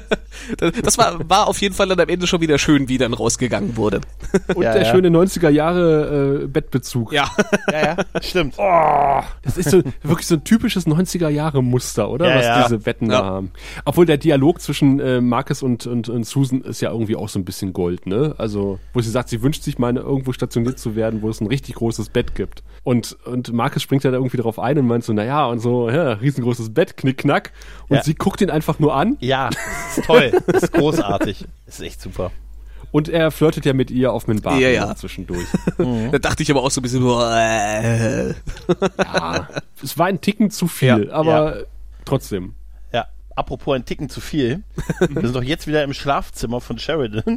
Das- das war, war auf jeden Fall dann am Ende schon wieder schön, wie dann rausgegangen wurde. Und Ja, der ja. schöne 90er Jahre äh, Bettbezug. Ja. Ja, ja, stimmt. Das ist so wirklich so ein typisches 90er Jahre Muster, oder? Ja, Was ja. diese Betten Ja. da haben. Obwohl der Dialog zwischen äh, Marcus und, und, und Susan ist ja irgendwie auch so ein bisschen Gold, ne? Also, wo sie sagt, sie wünscht sich mal irgendwo stationiert zu werden, wo es ein richtig großes Bett gibt. Und, und Marcus springt ja da irgendwie drauf ein und meint so, naja, und so, ja, riesengroßes Bett, knick, knack. Und sie guckt ihn einfach nur an Ja, ist toll. Ist großartig. Ist echt super. Und er flirtet ja mit ihr auf Minbar Ja, ja. zwischendurch. Da dachte ich aber auch so ein bisschen, äh, Ja, es war ein Ticken zu viel, Ja, aber trotzdem. Ja, apropos ein Ticken zu viel. Wir sind doch jetzt wieder im Schlafzimmer von Sheridan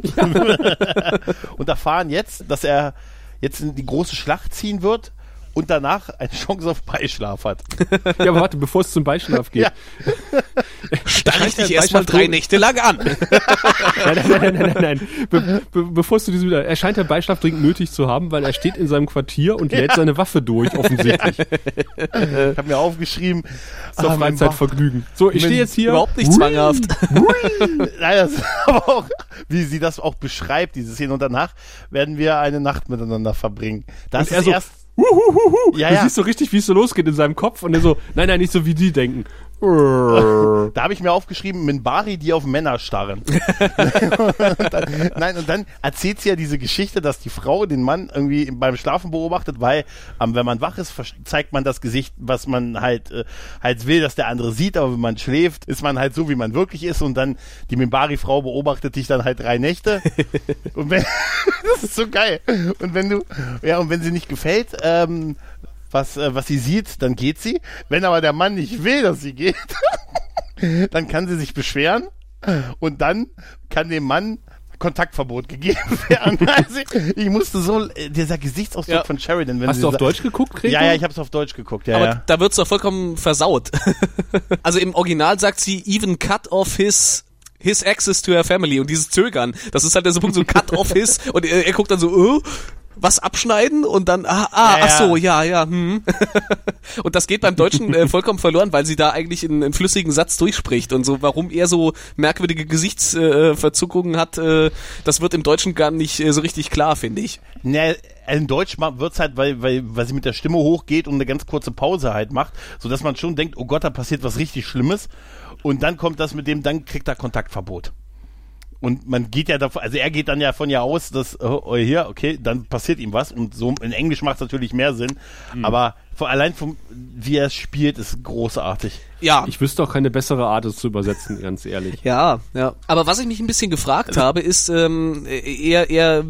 und erfahren jetzt, dass er jetzt in die große Schlacht ziehen wird und danach eine Chance auf Beischlaf hat. Ja, aber warte, bevor es zum Beischlaf geht. Ja. starre ich der dich erstmal drei so- Nächte lang an. Nein, nein, nein, nein, nein, nein. Be be bevor du diese wieder. Er scheint ja Beischlaf dringend nötig zu haben, weil er steht in seinem Quartier und lädt seine Waffe durch, offensichtlich. Ich habe mir aufgeschrieben, Zur ah, Freizeitvergnügen. So, ich stehe jetzt hier. Überhaupt nicht zwanghaft. Nein, das ist aber auch, wie sie das auch beschreibt, diese Szene. Und danach werden wir eine Nacht miteinander verbringen. Das Und er ist so, erst, Huhuhuhu. Ja, du ja. siehst so richtig, wie es so losgeht in seinem Kopf und er so, nein, nein, nicht so wie die denken. da habe ich mir aufgeschrieben, Minbari, die auf Männer starren. und dann, nein, und dann erzählt sie ja diese Geschichte, dass die Frau den Mann irgendwie beim Schlafen beobachtet, weil ähm, wenn man wach ist, zeigt man das Gesicht, was man halt äh, halt will, dass der andere sieht, aber wenn man schläft, ist man halt so, wie man wirklich ist und dann die Minbari-Frau beobachtet dich dann halt drei Nächte und wenn, das ist so geil. Und wenn du, ja, und wenn sie nicht gefällt, ähm, was, äh, was sie sieht, dann geht sie. Wenn aber der Mann nicht will, dass sie geht, dann kann sie sich beschweren und dann kann dem Mann Kontaktverbot gegeben werden. Also, ich musste so, äh, dieser Gesichtsausdruck Ja. von Sheridan, wenn Hast du auf Deutsch geguckt, Gregor? Ja, ja, ich habe es auf Deutsch geguckt, ja, Aber ja. da wird's doch vollkommen versaut. also im Original sagt sie, even cut off his his access to her family und dieses Zögern, das ist halt der so Punkt, so cut off his und er, er guckt dann so, äh, was abschneiden und dann, ah, ah Ja, ach so, ja. ja, hm. und das geht beim Deutschen äh, vollkommen verloren, weil sie da eigentlich einen, einen flüssigen Satz durchspricht und so, warum er so merkwürdige Gesichtsverzuckungen äh, hat, äh, das wird im Deutschen gar nicht äh, so richtig klar, finde ich. Ne, in Deutsch wird's halt, weil, weil, weil sie mit der Stimme hochgeht und eine ganz kurze Pause halt macht, so dass man schon denkt, oh Gott, da passiert was richtig Schlimmes. Und dann kommt das mit dem, dann kriegt er Kontaktverbot. Und man geht ja davon, also er geht dann ja von ja aus, dass, oh, oh, hier, okay, dann passiert ihm was. Und so in Englisch macht es natürlich mehr Sinn. Aber von, allein vom, wie er es spielt, ist großartig. Ja, Ich wüsste auch keine bessere Art, es zu übersetzen, ganz ehrlich. Ja, ja. Aber was ich mich ein bisschen gefragt habe, ist, ähm, er, er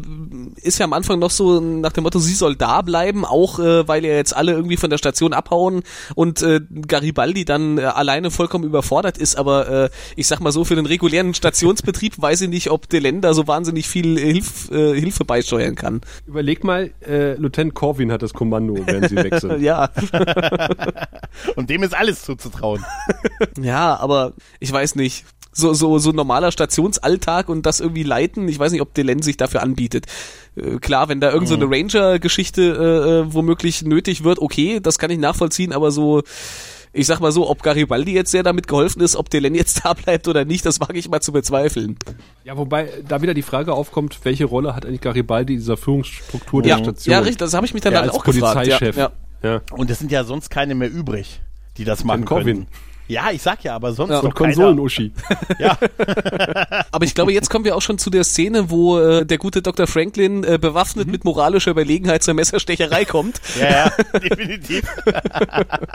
ist ja am Anfang noch so nach dem Motto, sie soll da bleiben, auch äh, weil ja jetzt alle irgendwie von der Station abhauen und äh, Garibaldi dann äh, alleine vollkommen überfordert ist. Aber äh, ich sag mal so, für den regulären Stationsbetrieb weiß ich nicht, ob Delenn da so wahnsinnig viel Hilf, äh, Hilfe beisteuern kann. Überleg mal, äh, Lieutenant Corwin hat das Kommando, während sie sind. Ja, Und dem ist alles zuzutrauen. ja, aber ich weiß nicht. So, so, so normaler Stationsalltag und das irgendwie leiten. Ich weiß nicht, ob Delenn sich dafür anbietet. Äh, klar, wenn da irgend so eine Ranger-Geschichte äh, äh, womöglich nötig wird, okay, das kann ich nachvollziehen, aber so, ich sag mal so, ob Garibaldi jetzt sehr damit geholfen ist, ob Delenn jetzt da bleibt oder nicht, das wage ich mal zu bezweifeln. Ja, wobei da wieder die Frage aufkommt, welche Rolle hat eigentlich Garibaldi in dieser Führungsstruktur Ja, der Station? ja, richtig, das habe ich mich dann Er halt als auch gefragt. Polizeichef. Ja, ja. Ja. Und es sind ja sonst keine mehr übrig, die das machen Corwin. können. Ja, ich sag ja, aber sonst Ja. noch Und. Konsolen-Uschi. Ja, Aber ich glaube, jetzt kommen wir auch schon zu der Szene, wo äh, der gute Dr. Franklin äh, bewaffnet mit moralischer Überlegenheit zur Messerstecherei kommt. ja, ja, definitiv.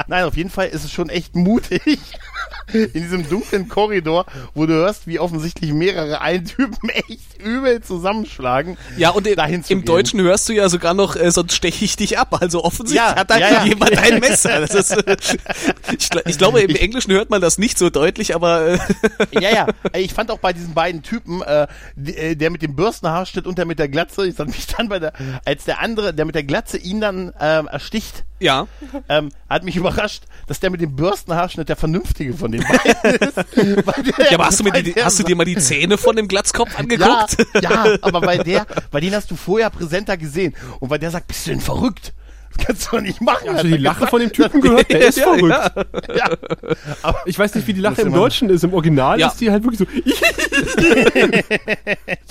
Nein, auf jeden Fall ist es schon echt mutig. In diesem dunklen Korridor, wo du hörst, wie offensichtlich mehrere Eintypen echt übel zusammenschlagen. Ja, und im, dahin zu im. Deutschen hörst du ja sogar noch, äh, sonst steche ich dich ab. Also offensichtlich Ja, hat da ja, ja. jemand ein Messer. Das ist, äh, ich, ich glaube, im Englischen hört man das nicht so deutlich, aber äh, Ja, ja. Ich fand auch bei diesen beiden Typen, äh, äh, der mit dem Bürstenhaarschnitt und der mit der Glatze, ich sag mich dann bei der, als der andere, der mit der Glatze ihn dann ähm, ersticht, ja. ähm, hat mich überrascht, dass der mit dem Bürstenhaarschnitt der vernünftige von den beiden ist. Der- Ja, aber hast du, die, hast du dir mal die Zähne von dem Glatzkopf ja, angeguckt? ja, aber bei der, bei den hast du vorher präsenter gesehen. Und weil der sagt, bist du denn verrückt? Kannst du doch nicht machen. Hast du die Lache von dem Typen gehört? Der ist Ja, verrückt. Ja. Aber, Ich weiß nicht, wie die Lache im Deutschen ist. Im Original Ja. ist die halt wirklich so.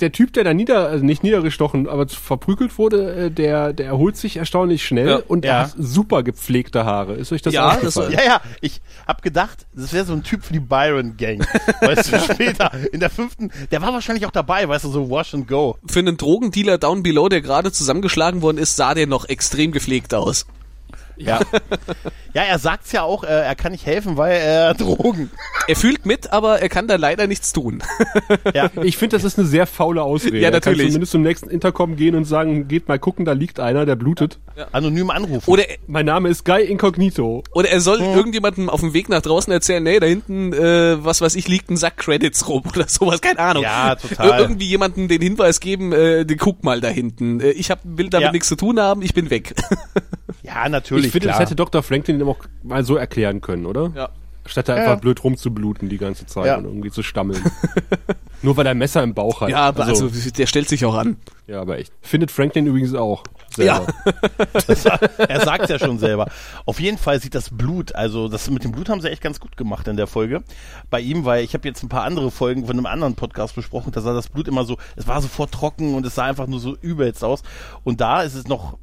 der Typ, der da nieder, also nicht niedergestochen, aber verprügelt wurde, äh, der, der erholt sich erstaunlich schnell Ja. und Ja. er hat super gepflegte Haare. Ist euch das Ja, aufgefallen? das war- ja, ja, ich hab gedacht, das wäre so ein Typ für die Byron Gang. Weißt du, später, in der fünften, der war wahrscheinlich auch dabei, weißt du, so Wash and Go. Für einen Drogendealer down below, der gerade zusammengeschlagen worden ist, sah der noch extrem gepflegt aus. Ja. ja, er sagt's ja auch, äh, er kann nicht helfen, weil er Drogen. Er fühlt mit, aber er kann da leider nichts tun. Ja. Ich finde, das ist eine sehr faule Ausrede. Ja, Er kann natürlich. zumindest zum nächsten Intercom gehen und sagen, geht mal gucken, da liegt einer, der blutet. Anonym anrufen. Oder, Mein Name ist Guy Incognito. oder er soll irgendjemandem auf dem Weg nach draußen erzählen, nee, da hinten, äh, was weiß ich, liegt ein Sack Credits rum oder sowas, keine Ahnung. Ja, total. Ir irgendwie jemanden den Hinweis geben, äh, die, guck mal da hinten. Äh, ich hab, will damit Ja. nichts zu tun haben, ich bin weg. ja, natürlich, Ich finde, das hätte Dr. Franklin ihm auch mal so erklären können, oder? Ja. Statt da Ja, einfach ja. blöd rumzubluten die ganze Zeit Ja. und irgendwie zu stammeln. Nur weil er ein Messer im Bauch hat. Ja, aber also, der stellt sich auch an. ja, aber echt. Findet Franklin übrigens auch. Selber. er sagt ja schon selber. Auf jeden Fall sieht das Blut, also das mit dem Blut haben sie echt ganz gut gemacht in der Folge bei ihm, weil ich habe jetzt ein paar andere Folgen von einem anderen Podcast besprochen, da sah das Blut immer so, es war sofort trocken und es sah einfach nur so übelst aus. Und da ist es noch,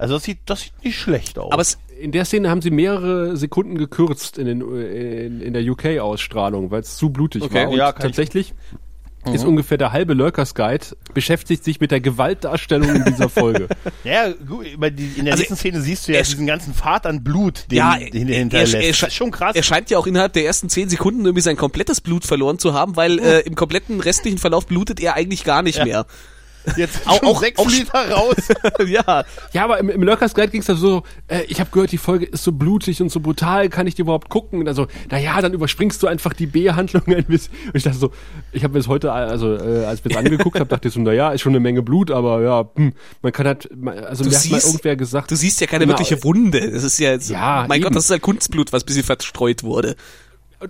also das sieht, das sieht nicht schlecht aus. Aber es, In der Szene haben sie mehrere Sekunden gekürzt in, den, in, in der UK-Ausstrahlung, weil es zu blutig Okay. war. Und Ja, kann ich- tatsächlich ist ungefähr der halbe Lurkers Guide beschäftigt sich mit der Gewaltdarstellung in dieser Folge. ja, gut, in der Also, nächsten Szene siehst du ja diesen ganzen Pfad an Blut, den, ja, den er er, hinterlässt. er, er, das ist schon krass. Er scheint ja auch innerhalb der ersten zehn Sekunden irgendwie sein komplettes Blut verloren zu haben, weil äh, im kompletten restlichen Verlauf blutet er eigentlich gar nicht Ja. mehr. Jetzt auch- auch- sechs auch- Liter raus. ja. Ja, aber im, im Lurkers Guide ging es da so, äh, ich habe gehört, die Folge ist so blutig und so brutal, kann ich die überhaupt gucken? Und also, naja, dann überspringst du einfach die B-Handlung ein bisschen. Und ich dachte so, ich habe mir das heute, also äh, als wir es angeguckt haben, dachte ich so, naja, ist schon eine Menge Blut, aber ja, hm, man kann halt, also Du mir hat mal siehst- irgendwer gesagt, Du siehst ja keine Genau. wirkliche Wunde. Das ist ja, jetzt, Ja, mein eben. Gott, das ist halt Kunstblut, was ein bisschen verstreut wurde.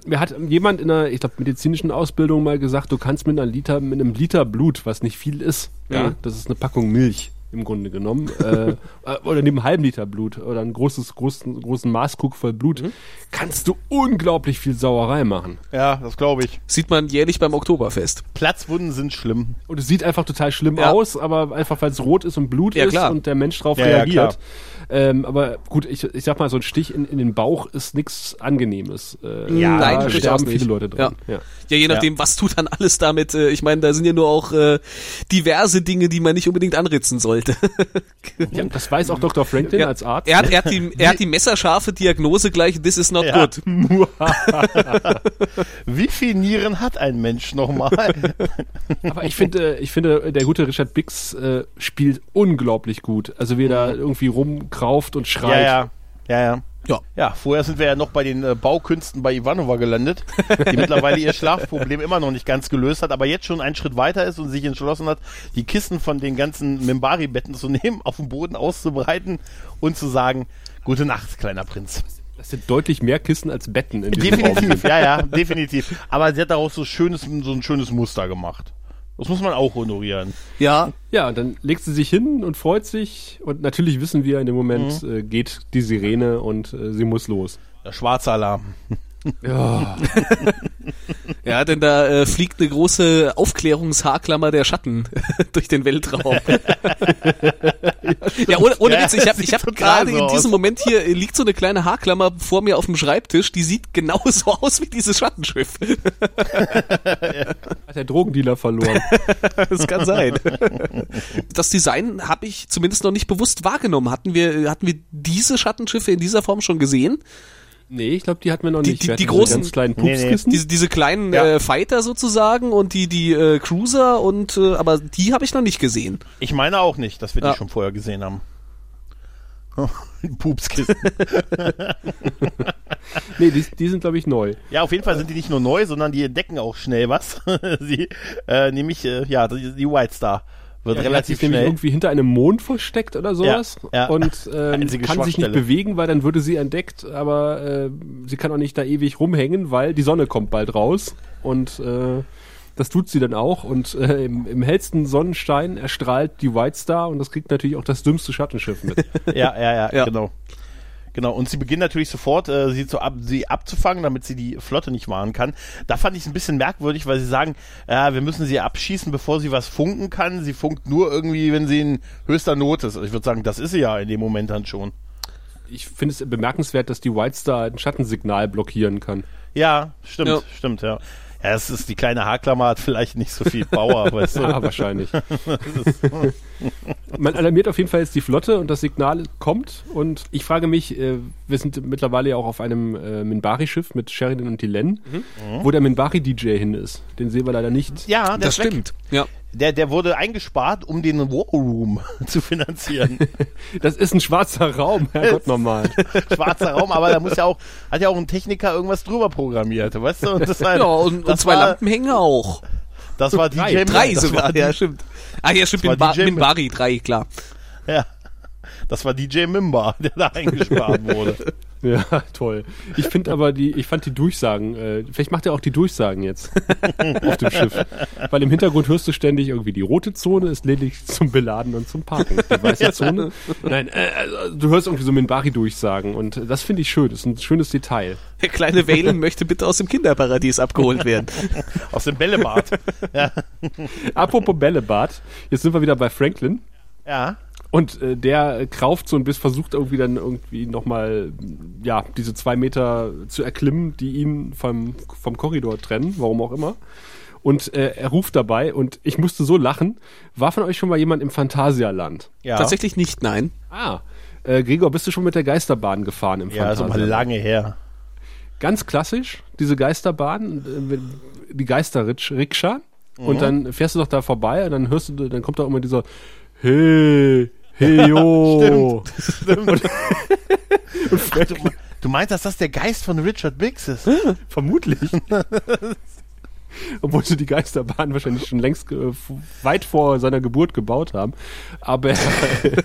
Mir hat jemand in einer, ich glaube, medizinischen Ausbildung mal gesagt, du kannst mit einer Liter, mit einem Liter Blut, was nicht viel ist, ja, Mhm. das ist eine Packung Milch im Grunde genommen, äh, äh, oder neben einem halben Liter Blut oder einen großes, großen, großen Maßkrug voll Blut, Mhm. kannst du unglaublich viel Sauerei machen. ja, das glaube ich. Sieht man jährlich beim Oktoberfest. Platzwunden sind schlimm. Und es sieht einfach total schlimm Ja. aus, aber einfach weil es rot ist und Blut Ja, ist klar. und der Mensch drauf Ja, ja, reagiert. klar. ähm, aber gut, ich, ich sag mal, so ein Stich in, in den Bauch ist nichts Angenehmes. Äh, Ja, da nein, durchaus sterben nicht. viele Leute dran. Ja. Ja, je nachdem, was du dann alles damit, äh, ich meine, da sind ja nur auch äh, diverse Dinge, die man nicht unbedingt anritzen sollte. Ja, das weiß auch Dr. Franklin Ja. als Arzt. Er hat, er hat die, er hat die messerscharfe Diagnose gleich, this is not Ja. good. Wie viel Nieren hat ein Mensch nochmal? Aber ich finde, ich finde, der gute Richard Bix äh, spielt unglaublich gut. Also wie er da irgendwie rumkrauft und schreit. ja, ja, ja. Ja. Ja, vorher sind wir ja noch bei den äh, Baukünsten bei Ivanova gelandet, die mittlerweile ihr Schlafproblem immer noch nicht ganz gelöst hat, aber jetzt schon einen Schritt weiter ist und sich entschlossen hat, die Kissen von den ganzen Membari-Betten zu nehmen, auf dem Boden auszubreiten und zu sagen, gute Nacht, kleiner Prinz. Das sind deutlich mehr Kissen als Betten in diesem Raum. Definitiv, ja, ja, definitiv. Aber sie hat daraus so, schönes, so ein schönes Muster gemacht. Das muss man auch honorieren. Ja, Ja, dann legt sie sich hin und freut sich. Und natürlich wissen wir, in dem Moment Mhm. äh, geht die Sirene und äh, sie muss los. Der schwarze Alarm. Ja. Ja, denn da äh, fliegt eine große Aufklärungshaarklammer der Schatten durch den Weltraum. ja, ohne, ohne Ja, Witz, ich habe ich hab gerade so in aus. diesem Moment hier äh, liegt so eine kleine Haarklammer vor mir auf dem Schreibtisch, die sieht genauso aus wie dieses Schattenschiff. Hat der Drogendealer verloren. Das kann sein. Das Design habe ich zumindest noch nicht bewusst wahrgenommen. Hatten wir, hatten wir diese Schattenschiffe in dieser Form schon gesehen? Nee, ich glaube, die hatten wir noch Die- nicht. die- die großen- ganz kleinen Nee, nee. Pupskissen. Diese, diese kleinen Ja. äh, Fighter sozusagen und die, die äh, Cruiser und äh, aber die habe ich noch nicht gesehen. Ich meine auch nicht, dass wir Ja. die schon vorher gesehen haben. Pupskisten. Nee, die, die sind, glaube ich, neu. Ja, auf jeden Fall sind die nicht nur neu, sondern die entdecken auch schnell was. Sie, äh, nämlich, äh, ja, die, die White Star wird Ja, relativ sich nämlich schnell. irgendwie hinter einem Mond versteckt oder sowas Ja, ja. und ähm, kann sich nicht bewegen, weil dann würde sie entdeckt, aber äh, sie kann auch nicht da ewig rumhängen, weil die Sonne kommt bald raus und äh, das tut sie dann auch und äh, im, im hellsten Sonnenstein erstrahlt die White Star und das kriegt natürlich auch das dümmste Schattenschiff mit. Ja, ja, ja, Ja. genau. Genau, und sie beginnen natürlich sofort, äh, sie, zu ab, sie abzufangen, damit sie die Flotte nicht wahren kann. Da fand ich es ein bisschen merkwürdig, weil sie sagen, ja, wir müssen sie abschießen, bevor sie was funken kann. Sie funkt nur irgendwie, wenn sie in höchster Not ist. Also ich würde sagen, das ist sie ja in dem Moment dann schon. Ich finde es bemerkenswert, dass die White Star ein Schattensignal blockieren kann. Ja, stimmt, Ja. stimmt, ja. Ja, es ist die kleine Haarklammer hat vielleicht nicht so viel Power, weißt du. Ja, wahrscheinlich. Man alarmiert auf jeden Fall jetzt die Flotte und das Signal kommt. Und ich frage mich, äh, wir sind mittlerweile ja auch auf einem äh, Minbari-Schiff mit Sheridan und Dylan, wo der Minbari-DJ hin ist. Den sehen wir leider nicht. Ja, der Das ist weg. stimmt. Ja. Der, der wurde eingespart, um den War Room zu finanzieren. Das ist ein schwarzer Raum, Herrgott nochmal. Schwarzer Raum, aber da muss ja auch, hat ja auch ein Techniker irgendwas drüber programmiert, weißt du? Und das war, Ja, und, und zwei war, Lampenhänge auch. Das war DJ Drei das sogar, ja, stimmt. Ah, ja, stimmt, Minbari, drei, klar. Ja. Das war DJ Mimba, der da eingespart wurde. Ja, toll. Ich finde aber die, ich fand die Durchsagen, äh, vielleicht macht er auch die Durchsagen jetzt auf dem Schiff. Weil im Hintergrund hörst du ständig irgendwie, die rote Zone ist lediglich zum Beladen und zum Parken. Die weiße Zone, nein, äh, also, du hörst irgendwie so Minbari-Durchsagen und das finde ich schön, das ist ein schönes Detail. Der kleine Valen möchte bitte aus dem Kinderparadies abgeholt werden. Aus dem Bällebad. Ja. Apropos Bällebad, jetzt sind wir wieder bei Franklin. ja. Und äh, der krauft so ein bisschen, versucht irgendwie dann irgendwie nochmal, ja, diese zwei Meter zu erklimmen, die ihn vom, vom Korridor trennen, warum auch immer. Und äh, er ruft dabei und ich musste so lachen. War von euch schon mal jemand im Phantasialand? Ja. Tatsächlich nicht, nein. Ah, äh, Gregor, bist du schon mit der Geisterbahn gefahren im Ja, ist aber Phantasialand? lange her. Ganz klassisch, diese Geisterbahn, äh, die Geisterrikscha. Mhm. Und dann fährst du doch da vorbei und dann hörst du, dann kommt da immer dieser Hey, hey, yo. Stimmt. Ach, du, du meinst, dass das der Geist von Richard Biggs ist? Vermutlich. Obwohl sie die Geisterbahn wahrscheinlich schon längst äh, weit vor seiner Geburt gebaut haben. Aber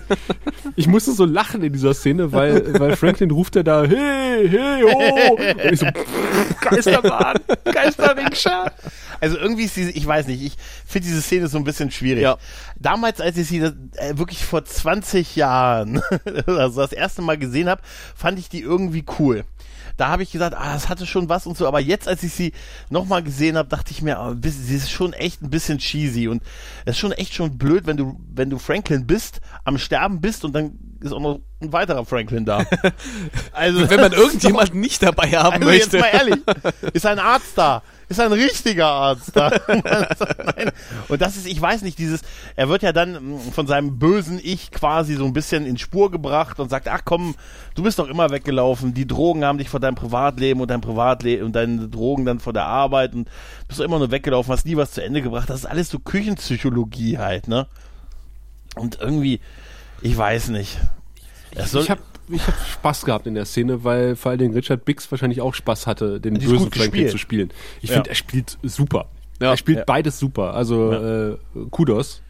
ich musste so lachen in dieser Szene, weil, weil Franklin ruft er da, hey, hey, oh. Und ich so, Geisterbahn, Geisterrikscha. Also irgendwie ist diese, ich weiß nicht, ich finde diese Szene so ein bisschen schwierig. Ja. Damals, als ich sie äh, wirklich vor 20 Jahren also das erste Mal gesehen habe, fand ich die irgendwie cool. Da habe ich gesagt, ah, das hatte schon was und so, aber jetzt, als ich sie nochmal gesehen habe, dachte ich mir, ah, sie ist schon echt ein bisschen cheesy und es ist schon echt schon blöd, wenn du, wenn du Franklin bist, am Sterben bist und dann ist auch noch ein weiterer Franklin da. Also, Wenn man irgendjemanden nicht dabei haben also jetzt möchte. mal ehrlich, ist ein Arzt da. Ist ein richtiger Arzt da. Und das ist, ich weiß nicht, dieses, er wird ja dann mm, von seinem bösen Ich quasi so ein bisschen in Spur gebracht und sagt, ach komm, du bist doch immer weggelaufen, die Drogen haben dich vor deinem Privatleben und dein Privatleben und deine Drogen dann vor der Arbeit und bist doch immer nur weggelaufen, hast nie was zu Ende gebracht. Das ist alles so Küchenpsychologie halt, ne? Und irgendwie, ich weiß nicht. Es soll- Ich habe ich hab Spaß gehabt in der Szene, weil vor allen Dingen Richard Biggs wahrscheinlich auch Spaß hatte, den ist bösen Franklin zu spielen. Ich Ja. finde, er spielt super. Ja. er spielt Ja. beides super. Also äh, Kudos.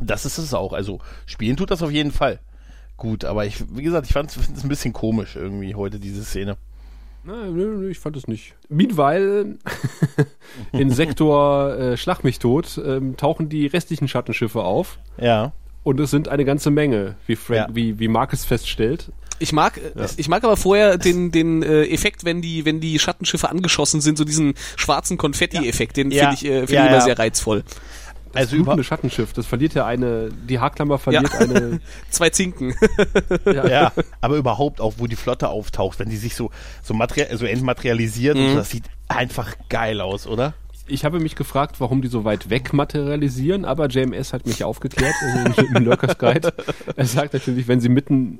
Das ist es auch. Also spielen tut das auf jeden Fall. Gut, aber ich, wie gesagt, ich fand es ein bisschen komisch irgendwie heute, diese Szene. Nein, nö, nö, ich fand es nicht. Meanwhile, in Sektor äh, Schlag mich tot ähm, tauchen die restlichen Schattenschiffe auf Ja. Und es sind eine ganze Menge, wie, Frank, Ja. wie, wie Marcus feststellt. Ich mag, äh, ich mag aber vorher den, den äh, Effekt, wenn die, wenn die Schattenschiffe angeschossen sind, so diesen schwarzen Konfetti-Effekt, den Ja. finde ich, äh, find Ja, ich immer ja. sehr reizvoll. Also über, Blutende Schattenschiff, das verliert ja eine, die Haarklammer verliert Ja. eine, Zwei Zinken. ja, aber überhaupt auch, wo die Flotte auftaucht, wenn die sich so, so, so entmaterialisiert und so, das sieht einfach geil aus, oder? Ich habe mich gefragt, warum die so weit weg materialisieren, aber JMS hat mich aufgeklärt im, im Lurkers Guide. Er sagt natürlich, wenn sie mitten,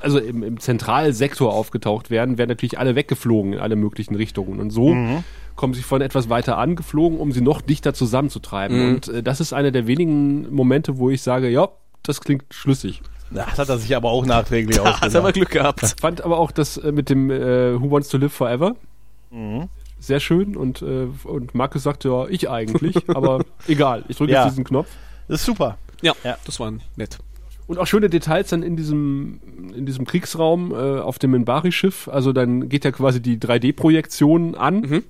also im, im Zentralsektor aufgetaucht werden, werden natürlich alle weggeflogen in alle möglichen Richtungen. Und so kommen sie von etwas weiter angeflogen, um sie noch dichter zusammenzutreiben. Und äh, das ist einer der wenigen Momente, wo ich sage, ja, das klingt schlüssig. Das hat er sich aber auch nachträglich Da hat er ausgedacht. Glück gehabt. Fand aber auch das äh, mit dem äh, Who Wants to Live Forever Mhm. Sehr schön und, äh, und Markus sagte, ja, ich eigentlich, aber egal, ich drücke Ja. jetzt diesen Knopf. Das ist super. Ja, Ja. das war nett. Und auch schöne Details dann in diesem, in diesem Kriegsraum äh, auf dem Minbari-Schiff. Also dann geht ja quasi die 3D-Projektion an. Mhm.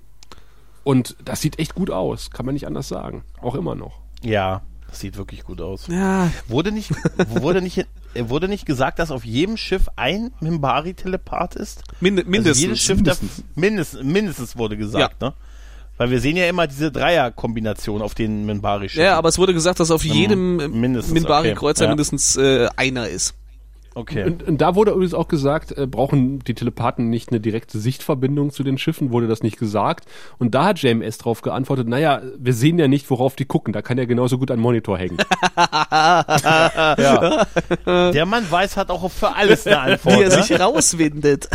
Und das sieht echt gut aus, kann man nicht anders sagen. Auch immer noch. Ja, das sieht wirklich gut aus. Ja, Wurde nicht, wurde nicht, äh, wurde nicht gesagt, dass auf jedem Schiff ein Mimbari-Telepath ist? mind Also mindestens. jedes Schiff mindestens. mindestens, mindestens wurde gesagt, ne? Weil wir sehen ja immer diese Dreier-Kombination auf den Minbari-Schiffen. ja, aber es wurde gesagt, dass auf jedem äh, mindestens, Minbari-Kreuzer okay. Ja. mindestens äh, einer ist. Okay. Und, und da wurde übrigens auch gesagt, äh, brauchen die Telepathen nicht eine direkte Sichtverbindung zu den Schiffen, wurde das nicht gesagt. Und da hat JMS drauf geantwortet, naja, wir sehen ja nicht, worauf die gucken, da kann ja genauso gut ein Monitor hängen. ja. Der Mann weiß, hat auch für alles eine Antwort. Wie er ne? sich rauswindet.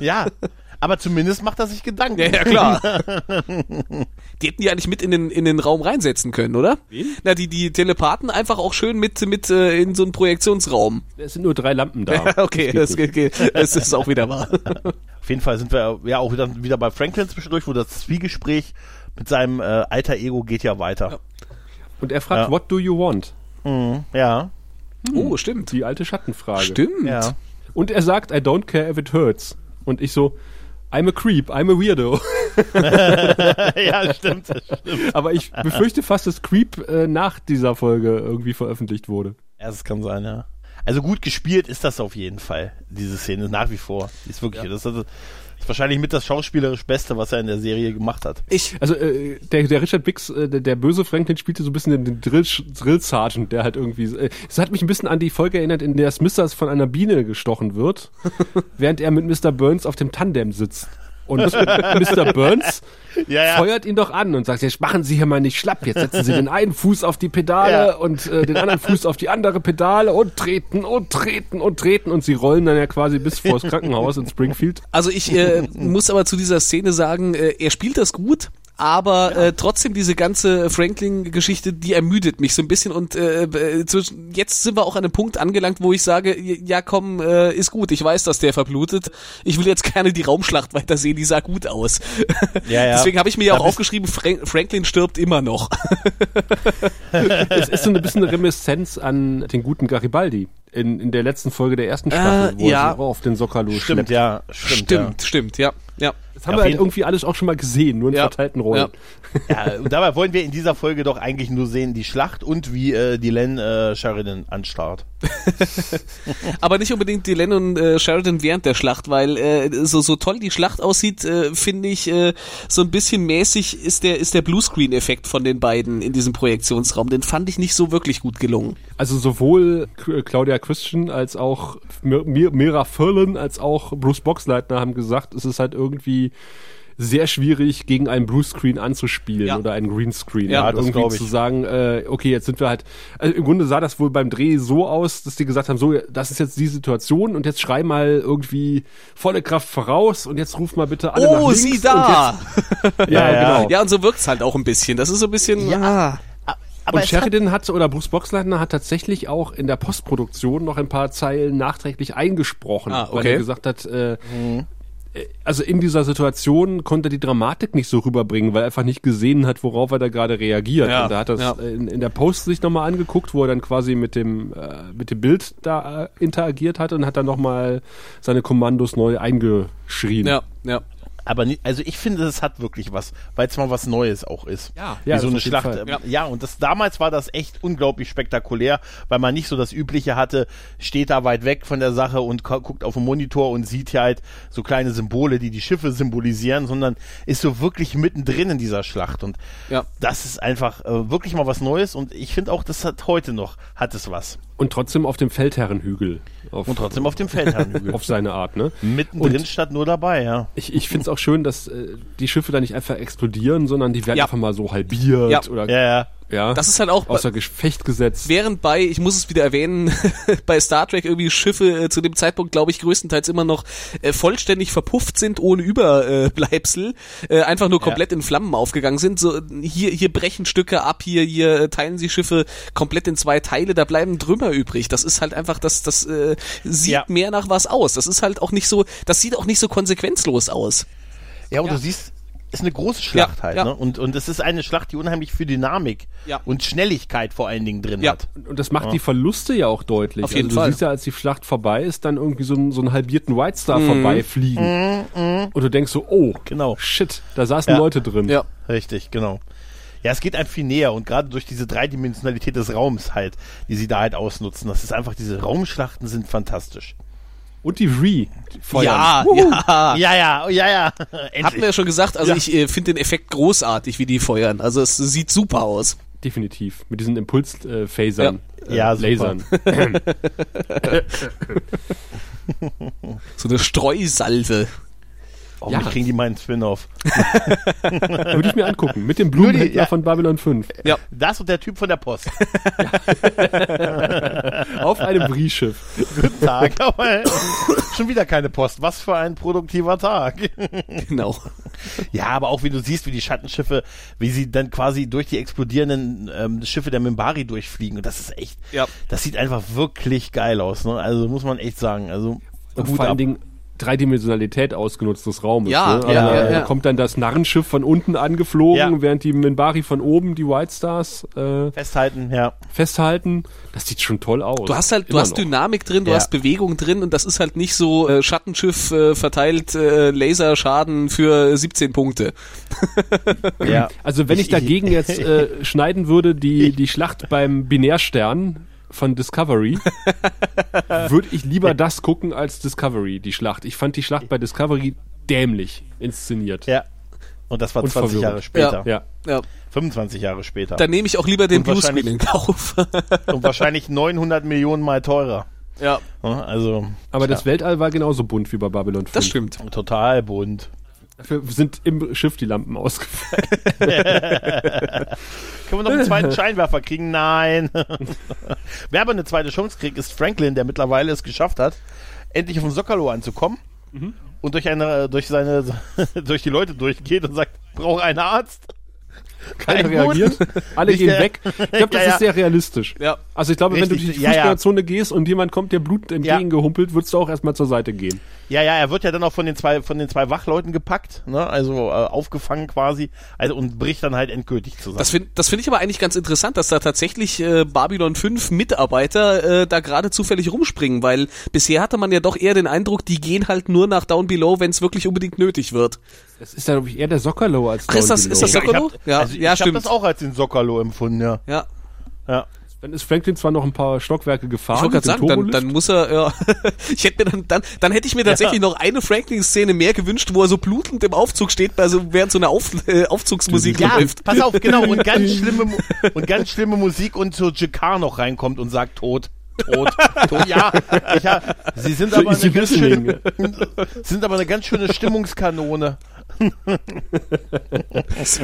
ja. Aber zumindest macht er sich Gedanken. Ja, ja, klar. die hätten die eigentlich mit in den, in den Raum reinsetzen können, oder? Na, die, die Telepathen einfach auch schön mit, mit äh, in so einen Projektionsraum. Es sind nur drei Lampen da. Ja, okay, das, geht geht, geht. das ist auch wieder wahr. Auf jeden Fall sind wir ja auch wieder, wieder bei Franklin zwischendurch, wo das Zwiegespräch mit seinem äh, alter Ego geht ja weiter. Und er fragt, Ja. what do you want? Ja. Oh, stimmt. Die alte Schattenfrage. Stimmt. Ja. Und er sagt, I don't care if it hurts. Und ich so, I'm a creep, I'm a weirdo. ja, stimmt. stimmt. Aber ich befürchte fast, dass Creep äh, nach dieser Folge irgendwie veröffentlicht wurde. Ja, das kann sein, ja. Also gut gespielt ist das auf jeden Fall, diese Szene, nach wie vor. Ist wirklich, das, ist, das ist wahrscheinlich mit das schauspielerisch Beste, was er in der Serie gemacht hat. Ich, Also äh, der, der Richard Bix, äh, der, der böse Franklin, spielte so ein bisschen den, den Drill, Drill Sergeant, der halt irgendwie. Äh, es hat mich ein bisschen an die Folge erinnert, in der Smithers von einer Biene gestochen wird, während er mit Mr. Burns auf dem Tandem sitzt. Und Mr. Burns Ja, ja. feuert ihn doch an und sagt, jetzt machen Sie hier mal nicht schlapp, jetzt setzen Sie den einen Fuß auf die Pedale Ja. und äh, den anderen Fuß auf die andere Pedale und treten und treten und treten und sie rollen dann ja quasi bis vors Krankenhaus in Springfield. also ich äh, muss aber zu dieser Szene sagen, äh, er spielt das gut. Aber äh, trotzdem diese ganze Franklin-Geschichte, die ermüdet mich so ein bisschen und äh, äh, zwischen, jetzt sind wir auch an einem Punkt angelangt, wo ich sage, ja komm, äh, ist gut, ich weiß, dass der verblutet. Ich will jetzt gerne die Raumschlacht weitersehen, die sah gut aus. Ja, ja. Deswegen habe ich mir ja auch aufgeschrieben, Frank Franklin stirbt immer noch. Es ist so ein bisschen eine Reminiszenz an den guten Garibaldi in, in der letzten Folge der ersten Staffel, wo ja. er sie auf den Sokalo Stimmt, schleppt. ja. Stimmt, Stimmt, stimmt, ja. ja. Das haben Ja, wir halt irgendwie alles auch schon mal gesehen, nur in Ja. verteilten Rollen. Ja. ja. Und dabei wollen wir in dieser Folge doch eigentlich nur sehen, die Schlacht und wie äh, die Len äh, Sheridan anstarrt. Aber nicht unbedingt Dylan und äh, Sheridan während der Schlacht, weil äh, so, so toll die Schlacht aussieht, äh, finde ich, äh, so ein bisschen mäßig ist der, ist der Bluescreen-Effekt von den beiden in diesem Projektionsraum. Den fand ich nicht so wirklich gut gelungen. Also sowohl K- Claudia Christian als auch Mir- Mir- Mira Furlan als auch Bruce Boxleitner haben gesagt, es ist halt irgendwie sehr schwierig, gegen einen Bluescreen anzuspielen Ja. oder einen Greenscreen. Ja, und das irgendwie zu sagen, äh, okay, jetzt sind wir halt, also im Grunde sah das wohl beim Dreh so aus, dass die gesagt haben, so, das ist jetzt die Situation und jetzt schrei mal irgendwie volle Kraft voraus und jetzt ruf mal bitte alle nach Oh, links sieh und da! Jetzt, ja, Ja, ja. genau. Ja, und so wirkt's halt auch ein bisschen. Das ist so ein bisschen. Ja. Aber und es hat, Sheridan hat, oder Bruce Boxleitner hat tatsächlich auch in der Postproduktion noch ein paar Zeilen nachträglich eingesprochen, Ah, weil okay. er gesagt hat, äh, äh, also in dieser Situation konnte er die Dramatik nicht so rüberbringen, weil er einfach nicht gesehen hat, worauf er da gerade reagiert. Ja, und da hat er ja. in, in der Post sich nochmal angeguckt, wo er dann quasi mit dem, äh, mit dem Bild da äh, interagiert hat und hat dann nochmal seine Kommandos neu eingeschrien. ja, ja. Aber nie, also ich finde, es hat wirklich was, weil es mal was Neues auch ist. Ja. Wie Ja, so das eine Schlacht. Ähm, Ja. und das damals war das echt unglaublich spektakulär, weil man nicht so das Übliche hatte, steht da weit weg von der Sache und gu- guckt auf den Monitor und sieht hier halt so kleine Symbole, die die Schiffe symbolisieren, sondern ist so wirklich mittendrin in dieser Schlacht und Ja. das ist einfach äh, wirklich mal was Neues und ich finde auch, das hat heute noch, hat es was. Und trotzdem auf dem Feldherrenhügel. Auf, Und trotzdem auf dem Feldherrnhügel. auf seine Art, ne? Mittendrin Und- statt nur dabei, ja. Ich, ich finde es auch schön, dass äh, die Schiffe da nicht einfach explodieren, sondern die werden Ja. einfach mal so halbiert Ja. oder Ja, ja. ja, Das ist halt auch außer Gefecht gesetzt. Während bei, ich muss es wieder erwähnen, bei Star Trek irgendwie Schiffe äh, zu dem Zeitpunkt, glaube ich, größtenteils immer noch äh, vollständig verpufft sind, ohne Überbleibsel, äh, einfach nur komplett in Flammen aufgegangen sind. So hier, hier brechen Stücke ab, hier, hier äh, teilen sie Schiffe komplett in zwei Teile, da bleiben Trümmer übrig. Das ist halt einfach, das, das äh, sieht Ja. mehr nach was aus. Das ist halt auch nicht so, das sieht auch nicht so konsequenzlos aus. Ja, und Ja. du siehst, ist eine große Schlacht Ja, halt, ja. ne? Und, und es ist eine Schlacht, die unheimlich viel Dynamik Ja. und Schnelligkeit vor allen Dingen drin Ja. hat. Und das macht die Verluste ja auch deutlich. Auf jeden also du Fall. siehst ja, als die Schlacht vorbei ist, dann irgendwie so, einen- so einen halbierten White Star Mhm. vorbeifliegen. Und du denkst so, oh, Genau. shit, da saßen Ja. Leute drin. Ja. Richtig, genau. Ja, es geht einem viel näher und gerade durch diese Dreidimensionalität des Raums halt, die sie da halt ausnutzen, das ist einfach, diese Raumschlachten sind fantastisch. Und die feuern. Ja, ja. Ja, ja, ja, ja. Endlich. Hatten wir ja schon gesagt, also Ja. ich äh, finde den Effekt großartig, wie die feuern. Also es sieht super aus. Definitiv. Mit diesen Impulsphasern. Ja. Ja, super. Lasern. So eine Streusalve. Oh, Ja. ja. kriegen die meinen Spin-off. Würde ich mir angucken. Mit dem Blumenhändler ja. von Babylon 5. Ja. Das und der Typ von der Post. Auf einem Vree-Schiff. Guten Tag. Aber schon wieder keine Post. Was für ein produktiver Tag. Genau. Ja, aber auch wie du siehst, wie die Schattenschiffe, wie sie dann quasi durch die explodierenden ähm, Schiffe der Mimbari durchfliegen. Und das ist echt, Ja. das sieht einfach wirklich geil aus. Ne? Also muss man echt sagen. Also Und Hut vor allen ab. Dingen Dreidimensionalität ausgenutzt des Raumes. Ja, ne? ja, Also, ja, da ja. kommt dann das Narrenschiff von unten angeflogen, Ja. während die Minbari von oben die White Stars äh, festhalten, ja. festhalten. Das sieht schon toll aus. Du hast halt, du hast noch. Dynamik drin, du Ja. hast Bewegung drin und das ist halt nicht so äh, Schattenschiff äh, verteilt äh, Laserschaden für 17 Punkte. ja. Also wenn ich, Ich- dagegen jetzt äh, schneiden würde, die, die Schlacht beim Binärstern von Discovery, würde ich lieber das gucken als Discovery, die Schlacht. Ich fand die Schlacht bei Discovery dämlich inszeniert. Ja. Und das war Und 20 Jahre später. Ja. Ja. 25 Jahre später. Dann nehme ich auch lieber den Bluescreen in Kauf. Und wahrscheinlich 900 Millionen Mal teurer. ja? Also Aber das Weltall war genauso bunt wie bei Babylon 5. das stimmt. total bunt. Dafür sind im Schiff die Lampen ausgefallen. Können wir noch einen zweiten Scheinwerfer kriegen? Nein. Wer aber eine zweite Chance kriegt, ist Franklin, der mittlerweile es geschafft hat, endlich auf den Sockerlo anzukommen Mhm. und durch eine, durch seine, durch die Leute durchgeht und sagt, brauche einen Arzt. Keiner Kein reagiert. Alle gehen weg. Ich glaube, das Ja, ja. ist sehr realistisch. Ja. Also ich glaube, wenn du Richtig, durch die ja, ja. Fußgängerzone gehst und jemand kommt, der Blut entgegengehumpelt, würdest du auch erstmal zur Seite gehen. Ja, ja, er wird ja dann auch von den zwei, von den zwei Wachleuten gepackt, ne? also äh, aufgefangen quasi, also und bricht dann halt endgültig zusammen. Das finde das find ich aber eigentlich ganz interessant, dass da tatsächlich äh, Babylon 5 Mitarbeiter äh, da gerade zufällig rumspringen, weil bisher hatte man ja doch eher den Eindruck, die gehen halt nur nach Down Below, wenn es wirklich unbedingt nötig wird. Das ist dann, glaube ich, eher der Sockerlow als Ach, ist das- ist das Sockerlo? Ich hab, Ja, also ich ja, hab stimmt. das auch als den Sockerlo empfunden, ja. Ja. ja. Dann ist Franklin zwar noch ein paar Stockwerke gefahren. Ich wollte gerade sagen, dann, dann muss er, ja, ich hätte mir dann, dann, dann hätte ich mir tatsächlich noch eine Franklin-Szene mehr gewünscht, wo er so blutend im Aufzug steht, also während so eine Auf, äh, Aufzugsmusik Ja, läuft. pass auf, genau, und ganz schlimme, und ganz schlimme Musik und so Jakar noch reinkommt und sagt tot. Tot, tot. Ja, ich hab, sie sind aber, eine ganz schöne, sind aber eine ganz schöne Stimmungskanone.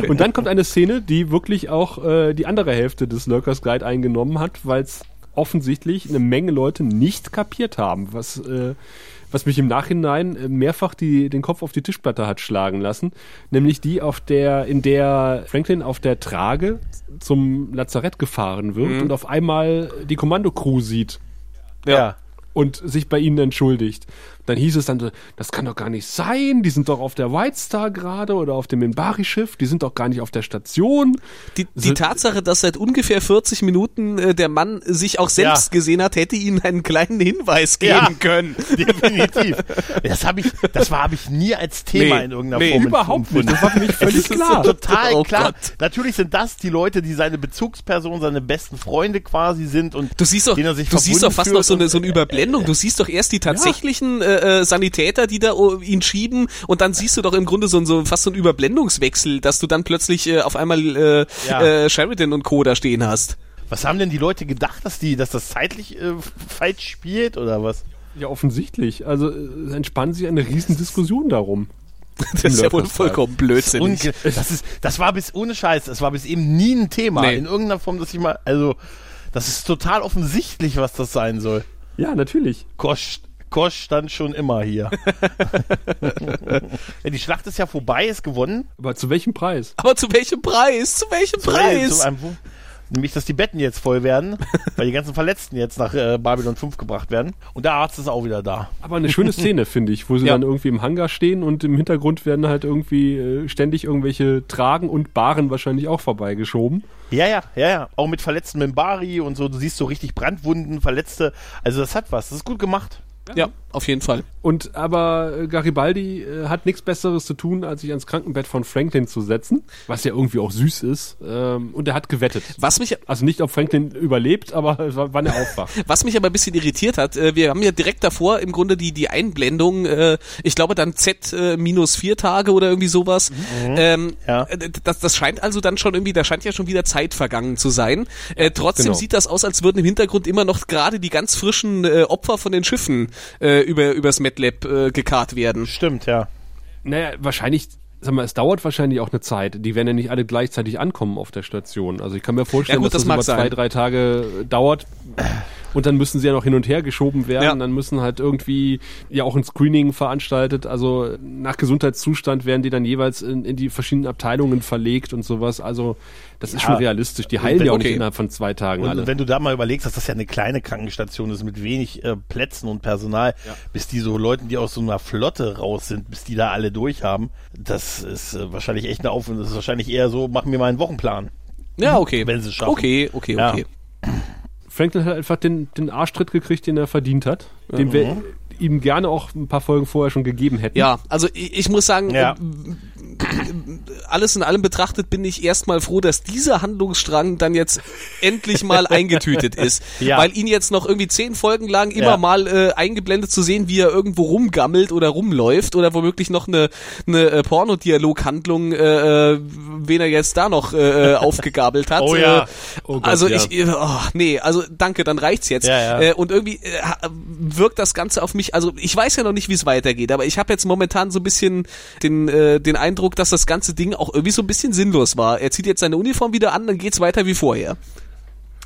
Und dann kommt eine Szene, die wirklich auch äh, die andere Hälfte des Lurkers Guide eingenommen hat, weil es offensichtlich eine Menge Leute nicht kapiert haben, was, äh, was mich im Nachhinein äh, mehrfach die, den Kopf auf die Tischplatte hat schlagen lassen, nämlich die, auf der, in der Franklin auf der Trage zum Lazarett gefahren wird und auf einmal die Kommandocrew sieht Ja. und sich bei ihnen entschuldigt. Dann hieß es dann so, das kann doch gar nicht sein, die sind doch auf der White Star gerade oder auf dem Minbari-Schiff, die sind doch gar nicht auf der Station. Die, die Tatsache, dass seit ungefähr 40 Minuten äh, der Mann sich auch selbst Ja. gesehen hat, hätte ihnen einen kleinen Hinweis geben Ja. können. Definitiv. Das habe ich, das war habe ich nie als Thema Nee, in irgendeiner nee, Form überhaupt nicht. Das war für mich völlig klar. So total Oh klar. Gott. Natürlich sind das die Leute, die seine Bezugsperson, seine besten Freunde quasi sind und Du siehst doch, denen er sich du siehst doch fast noch so eine, so eine und- Überblendung. Du siehst doch erst die tatsächlichen äh, äh, Sanitäter, die da oh, ihn schieben, und dann siehst du doch im Grunde so, ein- so fast so einen Überblendungswechsel, dass du dann plötzlich äh, auf einmal äh, Ja. äh, Sheridan und Co. da stehen hast. Was haben denn die Leute gedacht, dass die, dass das zeitlich äh, falsch spielt oder was? Ja, offensichtlich. Also äh, entspannt sich eine riesen Diskussion darum. Das ist ja wohl vollkommen blödsinnig. Das ist, das war bis ohne Scheiß, das war bis eben nie ein Thema Nee. in irgendeiner Form, dass ich mal, also das ist total offensichtlich, was das sein soll. Ja, natürlich. Kosch, Kosch stand schon immer hier. ja, die Schlacht ist ja vorbei, ist gewonnen. Aber zu welchem Preis? Aber zu welchem Preis? Zu welchem Preis? Zu einem, nämlich, dass die Betten jetzt voll werden, weil die ganzen Verletzten jetzt nach äh, Babylon 5 gebracht werden. Und der Arzt ist auch wieder da. Aber eine schöne Szene, finde ich, wo sie Ja. dann irgendwie im Hangar stehen und im Hintergrund werden halt irgendwie äh, ständig irgendwelche Tragen und Baren wahrscheinlich auch vorbeigeschoben. Ja, ja, ja, ja. Auch mit verletzten Membari und so. Du siehst so richtig Brandwunden, Verletzte. Also das hat was. Das ist gut gemacht. Ja, auf jeden Fall. Und aber äh, Garibaldi äh, hat nichts Besseres zu tun, als sich ans Krankenbett von Franklin zu setzen, was ja irgendwie auch süß ist. Ähm, und er hat gewettet. Was mich, Also nicht, ob Franklin überlebt, aber wann er aufwacht. was mich aber ein bisschen irritiert hat, äh, wir haben ja direkt davor im Grunde die, die Einblendung, äh, ich glaube dann Z äh, minus vier Tage oder irgendwie sowas. Ähm, Ja. das, das scheint also dann schon irgendwie, da scheint ja schon wieder Zeit vergangen zu sein. Äh, trotzdem genau. sieht das aus, als würden im Hintergrund immer noch gerade die ganz frischen äh, Opfer von den Schiffen äh, über übers MedLab äh, gekarrt werden. Stimmt, ja. Naja, wahrscheinlich, sag mal, es dauert wahrscheinlich auch eine Zeit. Die werden ja nicht alle gleichzeitig ankommen auf der Station. Also ich kann mir vorstellen, Ja gut, dass das das, über zwei, sein. drei Tage äh, dauert. Und dann müssen sie ja noch hin und her geschoben werden. Ja. Dann müssen halt irgendwie ja auch ein Screening veranstaltet. Also nach Gesundheitszustand werden die dann jeweils in, in die verschiedenen Abteilungen verlegt und sowas. Also das ist Ja. schon realistisch. Die heilen ja auch okay. nicht innerhalb von zwei Tagen Und alle. wenn du da mal überlegst, dass das ja eine kleine Krankenstation ist mit wenig äh, Plätzen und Personal, bis die so Leuten, die aus so einer Flotte raus sind, bis die da alle durch haben, das ist äh, wahrscheinlich echt eine Aufwand. Das ist wahrscheinlich eher so, machen wir mal einen Wochenplan. Ja, okay. Wenn sie es schaffen. Okay, okay, Ja. okay. Franklin hat einfach den, den Arschtritt gekriegt, den er verdient hat. Den wir ihm gerne auch ein paar Folgen vorher schon gegeben hätten. Ja, also ich, ich muss sagen, Ja. ähm, alles in allem betrachtet bin ich erstmal froh, dass dieser Handlungsstrang dann jetzt endlich mal eingetütet ist. Ja. Weil ihn jetzt noch irgendwie zehn Folgen lang immer Ja. mal äh, eingeblendet zu sehen, wie er irgendwo rumgammelt oder rumläuft oder womöglich noch eine, eine äh, Pornodialoghandlung, äh, äh, wen er jetzt da noch äh, äh, aufgegabelt hat. Oh ja. Äh, Oh Gott, also ich, äh, oh, nee, also danke, dann reicht's jetzt. Ja, ja. Äh, und irgendwie äh, wirkt das Ganze auf mich, also ich weiß ja noch nicht, wie es weitergeht, aber ich habe jetzt momentan so ein bisschen den, äh, den Eindruck, dass das ganze Ding auch irgendwie so ein bisschen sinnlos war. Er zieht jetzt seine Uniform wieder an, dann geht's weiter wie vorher.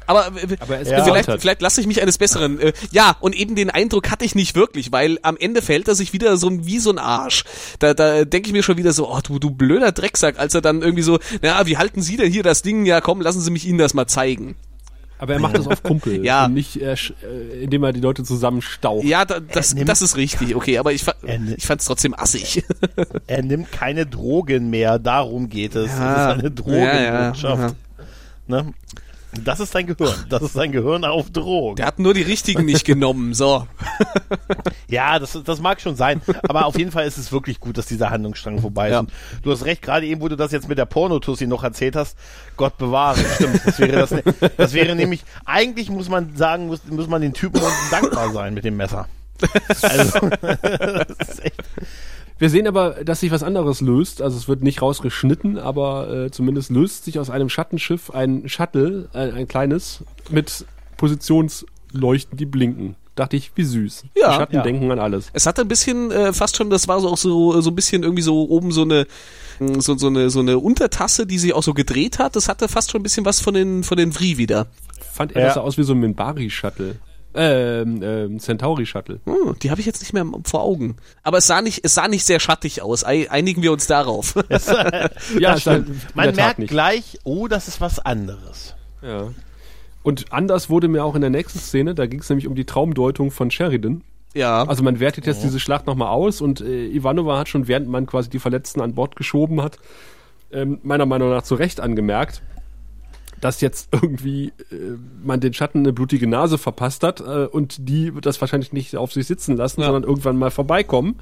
Aber, Aber er Ja. vielleicht, vielleicht lasse ich mich eines Besseren. Äh, ja, und eben den Eindruck hatte ich nicht wirklich, weil am Ende fällt er sich wieder so ein, wie so ein Arsch. Da, da denke ich mir schon wieder so, oh du, du blöder Drecksack, als er dann irgendwie so, na, wie halten Sie denn hier das Ding? Ja, komm, lassen Sie mich Ihnen das mal zeigen. Aber er macht das auf Kumpel. Ja. Und nicht, äh, äh, indem er die Leute zusammenstaucht. Ja, da, das, nimmt- das ist richtig, okay, aber ich, fa Er ich fand es trotzdem assig. Er nimmt keine Drogen mehr, darum geht es. Ja. Das ist eine Drogenwirtschaft. Ne? Das ist sein Gehirn. Das ist sein Gehirn auf Drogen. Der hat nur die richtigen nicht genommen, so. Ja, das, das mag schon sein. Aber auf jeden Fall ist es wirklich gut, dass dieser Handlungsstrang vorbei ist. Ja. Du hast recht, gerade eben, wo du das jetzt mit der Pornotussi noch erzählt hast, Gott bewahre, stimmt. Das wäre, das, das wäre nämlich, eigentlich muss man sagen, muss, muss man den Typen unten dankbar sein mit dem Messer. Also, das ist echt, Wir sehen aber, dass sich was anderes löst. Also es wird nicht rausgeschnitten, aber äh, zumindest löst sich aus einem Schattenschiff ein Shuttle, äh, ein kleines, mit Positionsleuchten, die blinken. Dachte ich, wie süß. Ja. die Schatten Ja. denken an alles. Es hatte ein bisschen, äh, fast schon, das war so auch so, so ein bisschen irgendwie so oben so eine, mh, so, so eine, so eine Untertasse, die sich auch so gedreht hat. Das hatte fast schon ein bisschen was von den, von den Vri wieder. Fand er Ja. das sah aus wie so ein Minbari-Shuttle. Ähm, ähm, Centauri-Shuttle. Hm, die habe ich jetzt nicht mehr vor Augen. Aber es sah nicht, es sah nicht sehr schattig aus. Ei- Einigen wir uns darauf. Ja, das ist halt stimmt. Man merkt nicht. gleich, oh, das ist was anderes. Ja. Und anders wurde mir auch in der nächsten Szene, da ging es nämlich um die Traumdeutung von Sheridan. Ja. Also man wertet jetzt diese Schlacht nochmal aus und äh, Ivanova hat schon, während man quasi die Verletzten an Bord geschoben hat, ähm, meiner Meinung nach zu Recht angemerkt, dass jetzt irgendwie äh, man den Schatten eine blutige Nase verpasst hat äh, und die wird das wahrscheinlich nicht auf sich sitzen lassen, Ja. sondern irgendwann mal vorbeikommen.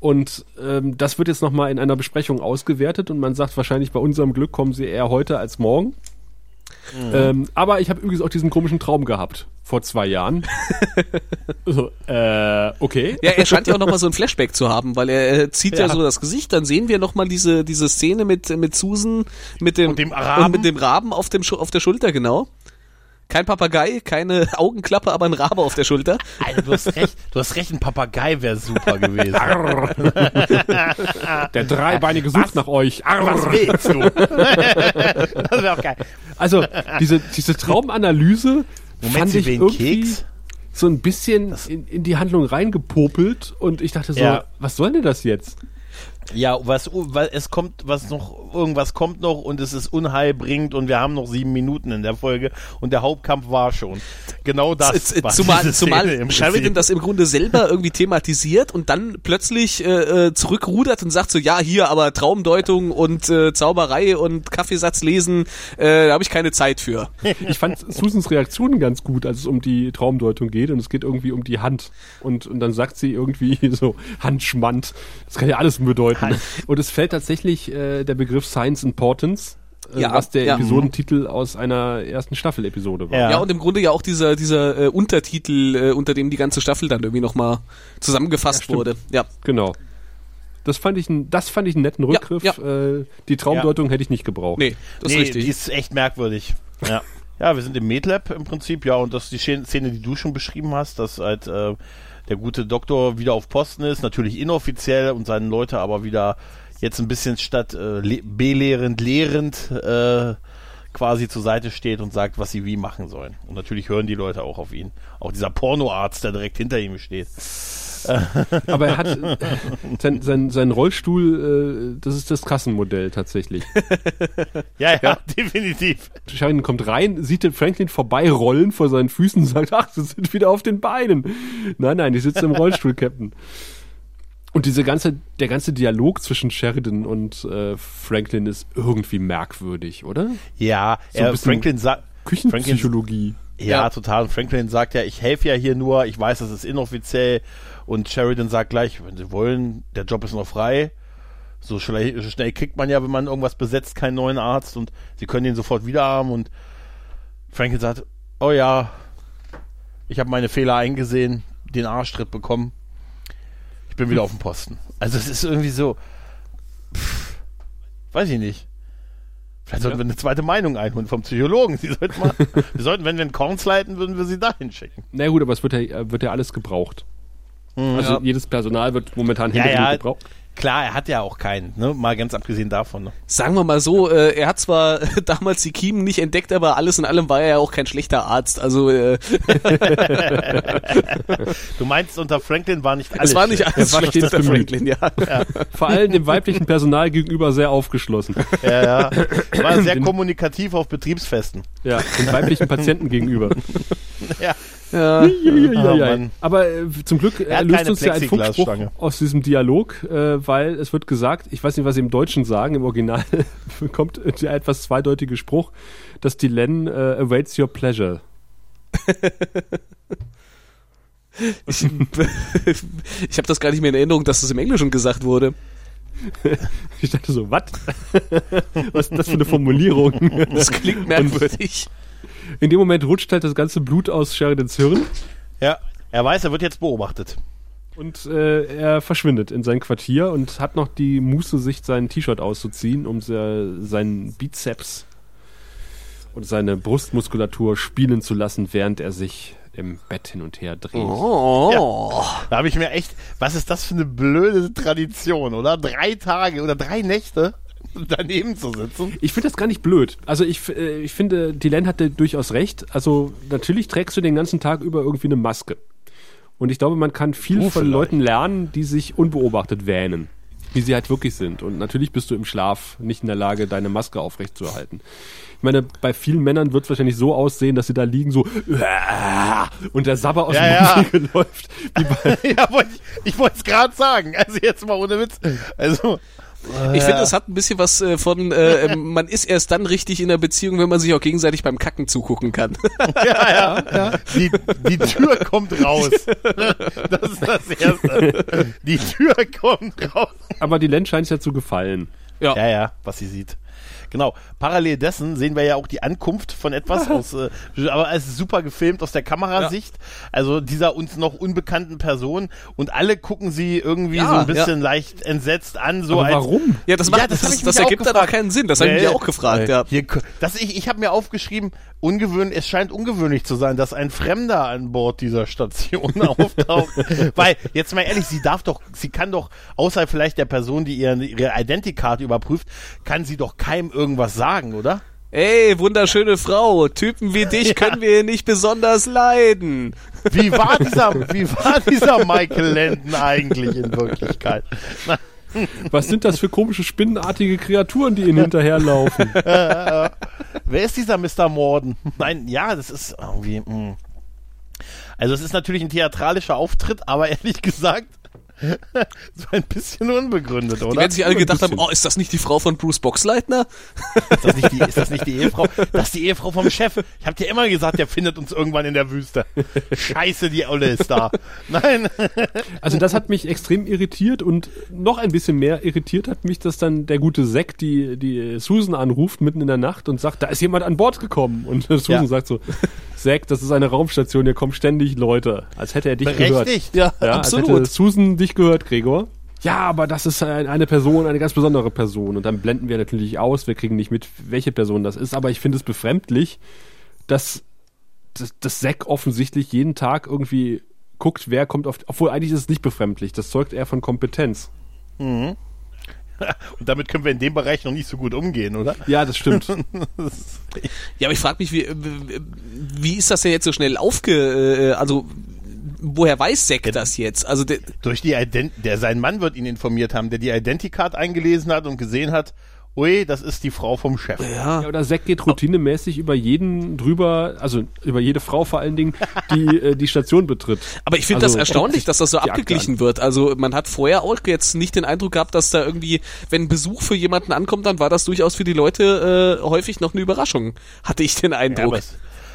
Und ähm, das wird jetzt nochmal in einer Besprechung ausgewertet und man sagt wahrscheinlich bei unserem Glück kommen sie eher heute als morgen. Ähm, aber ich habe übrigens auch diesen komischen Traum gehabt vor zwei Jahren. so, äh, okay. Ja, er scheint ja auch nochmal so ein Flashback zu haben, weil er äh, zieht ja. Ja. so das Gesicht, dann sehen wir nochmal diese, diese Szene mit, mit Susan, mit dem, Und dem Raben. und mit dem Raben auf, dem, auf der Schulter, genau. Kein Papagei, keine Augenklappe, aber ein Rabe auf der Schulter. Alter, du hast recht, du hast recht, ein Papagei wäre super gewesen. Der Dreibeinige sucht nach euch. Arr. Was willst du? das wäre auch geil. Also diese, diese Traumanalyse Moment, fand ich irgendwie Keks? so ein bisschen in, in die Handlung reingepopelt und ich dachte so, Ja. was soll denn das jetzt? Ja, was, was es kommt, was noch, irgendwas kommt noch und es ist unheilbringend und wir haben noch sieben Minuten in der Folge und der Hauptkampf war schon. Genau das. Z- war zumal zumal Sheridan das im Grunde selber irgendwie thematisiert und dann plötzlich äh, äh, zurückrudert und sagt so, ja, hier, aber Traumdeutung und äh, Zauberei und Kaffeesatz lesen, äh, da habe ich keine Zeit für. Ich fand Susans Reaktion ganz gut, als es um die Traumdeutung geht und es geht irgendwie um die Hand. Und, und dann sagt sie irgendwie so, Handschmand. Das kann ja alles bedeuten. Und es fällt tatsächlich äh, der Begriff Science Importance, äh, Ja, was der ja. Episodentitel aus einer ersten Staffel-Episode war. Ja. Ja. und im Grunde ja auch dieser, dieser äh, Untertitel, äh, unter dem die ganze Staffel dann irgendwie nochmal zusammengefasst wurde. Ja. Genau. Das fand ich, ein, das fand ich einen netten Rückgriff. ja. Äh, die Traumdeutung hätte ich nicht gebraucht. Nee, das nee, ist richtig. Die ist echt merkwürdig. Ja. Ja, wir sind im MedLab im Prinzip, ja, und das ist die Szene, die du schon beschrieben hast, dass halt äh, der gute Doktor wieder auf Posten ist, natürlich inoffiziell und seine Leute aber wieder jetzt ein bisschen statt äh, le- belehrend, lehrend äh, quasi zur Seite steht und sagt, was sie wie machen sollen. Und natürlich hören die Leute auch auf ihn. Auch dieser Pornoarzt, der direkt hinter ihm steht. Aber er hat äh, sein, sein, sein Rollstuhl, äh, das ist das Kassenmodell tatsächlich. Ja, ja, definitiv. Sheridan kommt rein, sieht den Franklin vorbeirollen vor seinen Füßen und sagt, ach, sie sind wieder auf den Beinen. Nein, nein, die sitzt im Rollstuhl, Captain. Und diese ganze, der ganze Dialog zwischen Sheridan und äh, Franklin ist irgendwie merkwürdig, oder? Ja, So bisschen Franklin sagt. Küchenpsychologie. Ja, Ja. total. Und Franklin sagt ja, ich helfe ja hier nur, ich weiß, das ist inoffiziell. Und Sheridan sagt gleich, wenn Sie wollen, der Job ist noch frei. So schnell, schnell kriegt man ja, wenn man irgendwas besetzt, keinen neuen Arzt und Sie können ihn sofort wieder haben. Und Franklin sagt, oh ja, ich habe meine Fehler eingesehen, den Arschtritt bekommen. Ich bin wieder auf dem Posten. Also es ist irgendwie so, pff, weiß ich nicht. Vielleicht sollten wir eine zweite Meinung einholen vom Psychologen. Sie sollten mal, wir sollten, wenn wir einen Korns leiten, würden wir sie dahin schicken. Na gut, aber es wird ja, wird ja alles gebraucht. Also Ja. jedes Personal wird momentan Ja, ja. gebraucht. Klar, er hat ja auch keinen, ne? Mal ganz abgesehen davon. Ne? Sagen wir mal so, äh, er hat zwar damals die Kiemen nicht entdeckt, aber alles in allem war er ja auch kein schlechter Arzt. Also äh, Du meinst, unter Franklin war nicht alles. es war nicht alles war schlecht unter. Franklin, ja. Vor allem dem weiblichen Personal gegenüber sehr aufgeschlossen. Ja, ja. War sehr Den- kommunikativ auf Betriebsfesten. Ja, dem weiblichen Patienten gegenüber. Ja. Ja. Ah, Eieieiei. Mann. Aber äh, zum Glück äh, löst uns ja ein Funkspruch aus diesem Dialog, äh, weil es wird gesagt, ich weiß nicht, was sie im Deutschen sagen, im Original kommt der etwas zweideutige Spruch, dass die Len äh, awaits your pleasure. Ich, ich habe das gar nicht mehr in Erinnerung, dass das im Englischen gesagt wurde. Ich dachte so, was? was ist das für eine Formulierung? Das klingt merkwürdig. In dem Moment rutscht halt das ganze Blut aus Sheridans Hirn Ja. Er weiß, er wird jetzt beobachtet. und äh, er verschwindet in sein Quartier und hat noch die Muße, sich sein T-Shirt auszuziehen, um se seinen Bizeps und seine Brustmuskulatur spielen zu lassen, während er sich im Bett hin und her dreht. Oh. Da habe ich mir echt, was ist das für eine blöde Tradition, oder? Drei Tage oder drei Nächte daneben zu sitzen. Ich finde das gar nicht blöd. Also ich, äh, ich finde, Dylan hatte durchaus recht. Also natürlich trägst du den ganzen Tag über irgendwie eine Maske. Und ich glaube, man kann viel Du von vielleicht. Leuten lernen, die sich unbeobachtet wähnen. wie sie halt wirklich sind. Und natürlich bist du im Schlaf nicht in der Lage, deine Maske aufrechtzuerhalten. Ich meine, bei vielen Männern wird es wahrscheinlich so aussehen, dass sie da liegen so und der Sabber aus Ja, dem Mund läuft. Wie bei, ja, wollt ich, ich wollte es gerade sagen. Also jetzt mal ohne Witz. Also, Ich finde, es hat ein bisschen was äh, von, äh, ähm, man ist erst dann richtig in der Beziehung, wenn man sich auch gegenseitig beim Kacken zugucken kann. ja, ja, ja. Die, die Tür kommt raus. Das ist das Erste. Die Tür kommt raus. aber die Len scheint es ja zu gefallen. Ja, ja, was sie sieht. Genau. Parallel dessen sehen wir ja auch die Ankunft von etwas aus, äh, aber es ist super gefilmt aus der Kamerasicht. Also dieser uns noch unbekannten Person und alle gucken sie irgendwie Ja, so ein bisschen leicht entsetzt an, so Aber als, warum? Ja, das, macht, Ja, das das, das, ergibt dann auch keinen Sinn. Das habe ich Nee. mich auch gefragt, ja. Hier, das ich, ich habe mir aufgeschrieben, ungewöhnlich, es scheint ungewöhnlich zu sein, dass ein Fremder an Bord dieser Station auftaucht. Weil, jetzt mal ehrlich, sie darf doch, sie kann doch, außer vielleicht der Person, die ihre, ihre Identity-Card überprüft, kann sie doch keinem irgendwas sagen, oder? Ey, wunderschöne Frau, Typen wie dich können wir hier nicht besonders leiden. Wie war dieser, wie war dieser Michael Landon eigentlich in Wirklichkeit? Was sind das für komische spinnenartige Kreaturen, die ihnen hinterherlaufen? wer ist dieser Mr. Morden? Nein, ja, das ist irgendwie. Mh. Also es ist natürlich ein theatralischer Auftritt, aber ehrlich gesagt so ein bisschen unbegründet, Die oder? werden sich alle gedacht haben, oh, ist das nicht die Frau von Bruce Boxleitner? Ist das nicht die, ist das nicht die Ehefrau? Das ist die Ehefrau vom Chef. Ich hab dir immer gesagt, der findet uns irgendwann in der Wüste. Scheiße, die Olle ist da. Nein. Also das hat mich extrem irritiert und noch ein bisschen mehr irritiert hat mich, dass dann der gute Zack die, die Susan anruft mitten in der Nacht und sagt, da ist jemand an Bord gekommen. Und Susan Ja. sagt so, Zack, das ist eine Raumstation, hier kommen ständig Leute. Als hätte er dich gehört. Berechtigt. Ja, Ja, als hätte absolut. Susan dich gehört, Gregor. Ja, aber das ist ein, eine Person, eine ganz besondere Person. Und dann blenden wir natürlich aus, wir kriegen nicht mit, welche Person das ist. Aber ich finde es befremdlich, dass, dass, dass Zack offensichtlich jeden Tag irgendwie guckt, wer kommt auf. Obwohl eigentlich ist es nicht befremdlich. Das zeugt eher von Kompetenz. Und damit können wir in dem Bereich noch nicht so gut umgehen, oder? Ja, das stimmt. Ja, aber ich frage mich, wie, wie ist das denn jetzt so schnell aufge... äh, Also, woher weiß Zack das jetzt? Also, der, Durch die Ident der sein Mann wird ihn informiert haben, der die Identity-Card eingelesen hat und gesehen hat, ui, das ist die Frau vom Chef. Ja, oder Zack geht routinemäßig über jeden drüber, also über jede Frau vor allen Dingen, die äh, die Station betritt. aber ich finde Also, das erstaunlich, dass das so abgeglichen wird. Also, man hat vorher auch jetzt nicht den Eindruck gehabt, dass da irgendwie, wenn ein Besuch für jemanden ankommt, dann war das durchaus für die Leute äh, häufig noch eine Überraschung. Hatte ich den Ja, Eindruck. aber, es,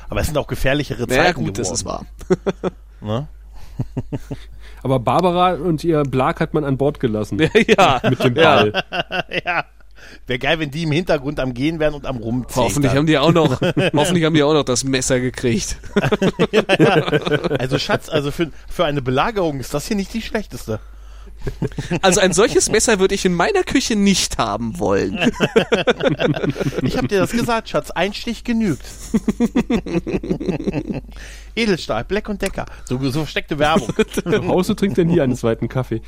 aber es sind auch gefährlichere Zeiten naja, gut, das geworden, ist wahr. Ne? Aber Barbara und ihr Blag hat man an Bord gelassen. ja, Mit dem ja. Ball. ja. Wäre geil, wenn die im Hintergrund am Gehen wären und am Rumziehen. Hoffentlich haben die auch noch, hoffentlich haben die auch noch das Messer gekriegt. Also Schatz, also für, für eine Belagerung ist das hier nicht die schlechteste. Also ein solches Messer würde ich in meiner Küche nicht haben wollen. Ich habe dir das gesagt, Schatz. Ein Stich genügt. Edelstahl, Black und Decker. So, so versteckte Werbung. Zu Hause trinkt er nie einen zweiten Kaffee.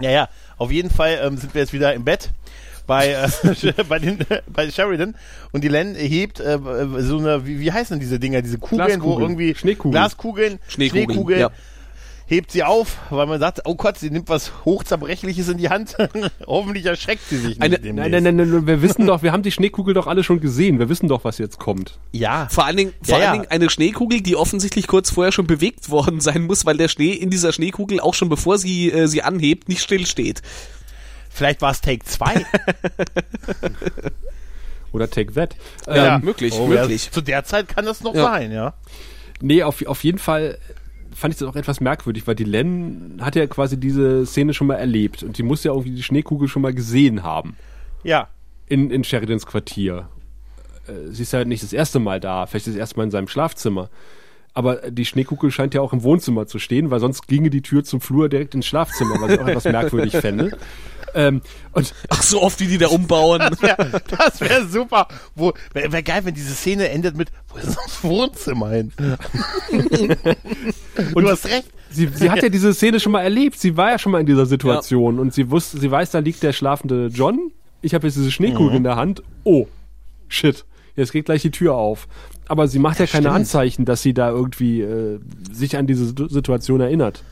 Ja, ja. Auf jeden Fall ähm, sind wir jetzt wieder im Bett bei, äh, bei, den, bei Sheridan und die Len hebt äh, so eine, wie, wie heißen denn diese Dinger, diese Kugeln, wo irgendwie Schneekugeln. Glaskugeln, Schneekugeln, Schneekugeln, ja. Hebt sie auf, weil man sagt, oh Gott, sie nimmt was hochzerbrechliches in die Hand. Hoffentlich erschreckt sie sich nicht. Eine- demnächst. Nein, nein, nein, nein, wir wissen doch, wir haben die Schneekugel doch alle schon gesehen. Wir wissen doch, was jetzt kommt. Ja, Vor allen Dingen, vor Ja, ja. allen Dingen eine Schneekugel, die offensichtlich kurz vorher schon bewegt worden sein muss, weil der Schnee in dieser Schneekugel auch schon bevor sie äh, sie anhebt nicht still steht. vielleicht war es Take 2. Oder Take That. Ja, Ähm, möglich, Oh, möglich. Ja, zu der Zeit kann das noch Ja. sein, ja. Nee, auf, auf jeden Fall fand ich das auch etwas merkwürdig, weil die Len hat ja quasi diese Szene schon mal erlebt und die muss ja irgendwie die Schneekugel schon mal gesehen haben. Ja. in, in Sheridans Quartier. Äh, Sie ist ja nicht das erste Mal da, vielleicht das erste Mal in seinem Schlafzimmer. Aber die Schneekugel scheint ja auch im Wohnzimmer zu stehen, weil sonst ginge die Tür zum Flur direkt ins Schlafzimmer, was ich auch etwas merkwürdig fände. Ähm, und Ach, so oft wie die da umbauen. Ja, das wäre super. Wo wäre wär geil, wenn diese Szene endet mit wo ist das Wohnzimmer hin? Und du hast recht. sie, sie hat ja diese Szene schon mal erlebt. Sie war ja schon mal in dieser Situation und sie wusste, sie weiß, da liegt der schlafende John. Ich habe jetzt diese Schneekugel in der Hand. Oh, shit. Jetzt geht gleich die Tür auf. Aber sie macht ja, keine stimmt. Anzeichen, dass sie da irgendwie äh, sich an diese Situ- Situation erinnert.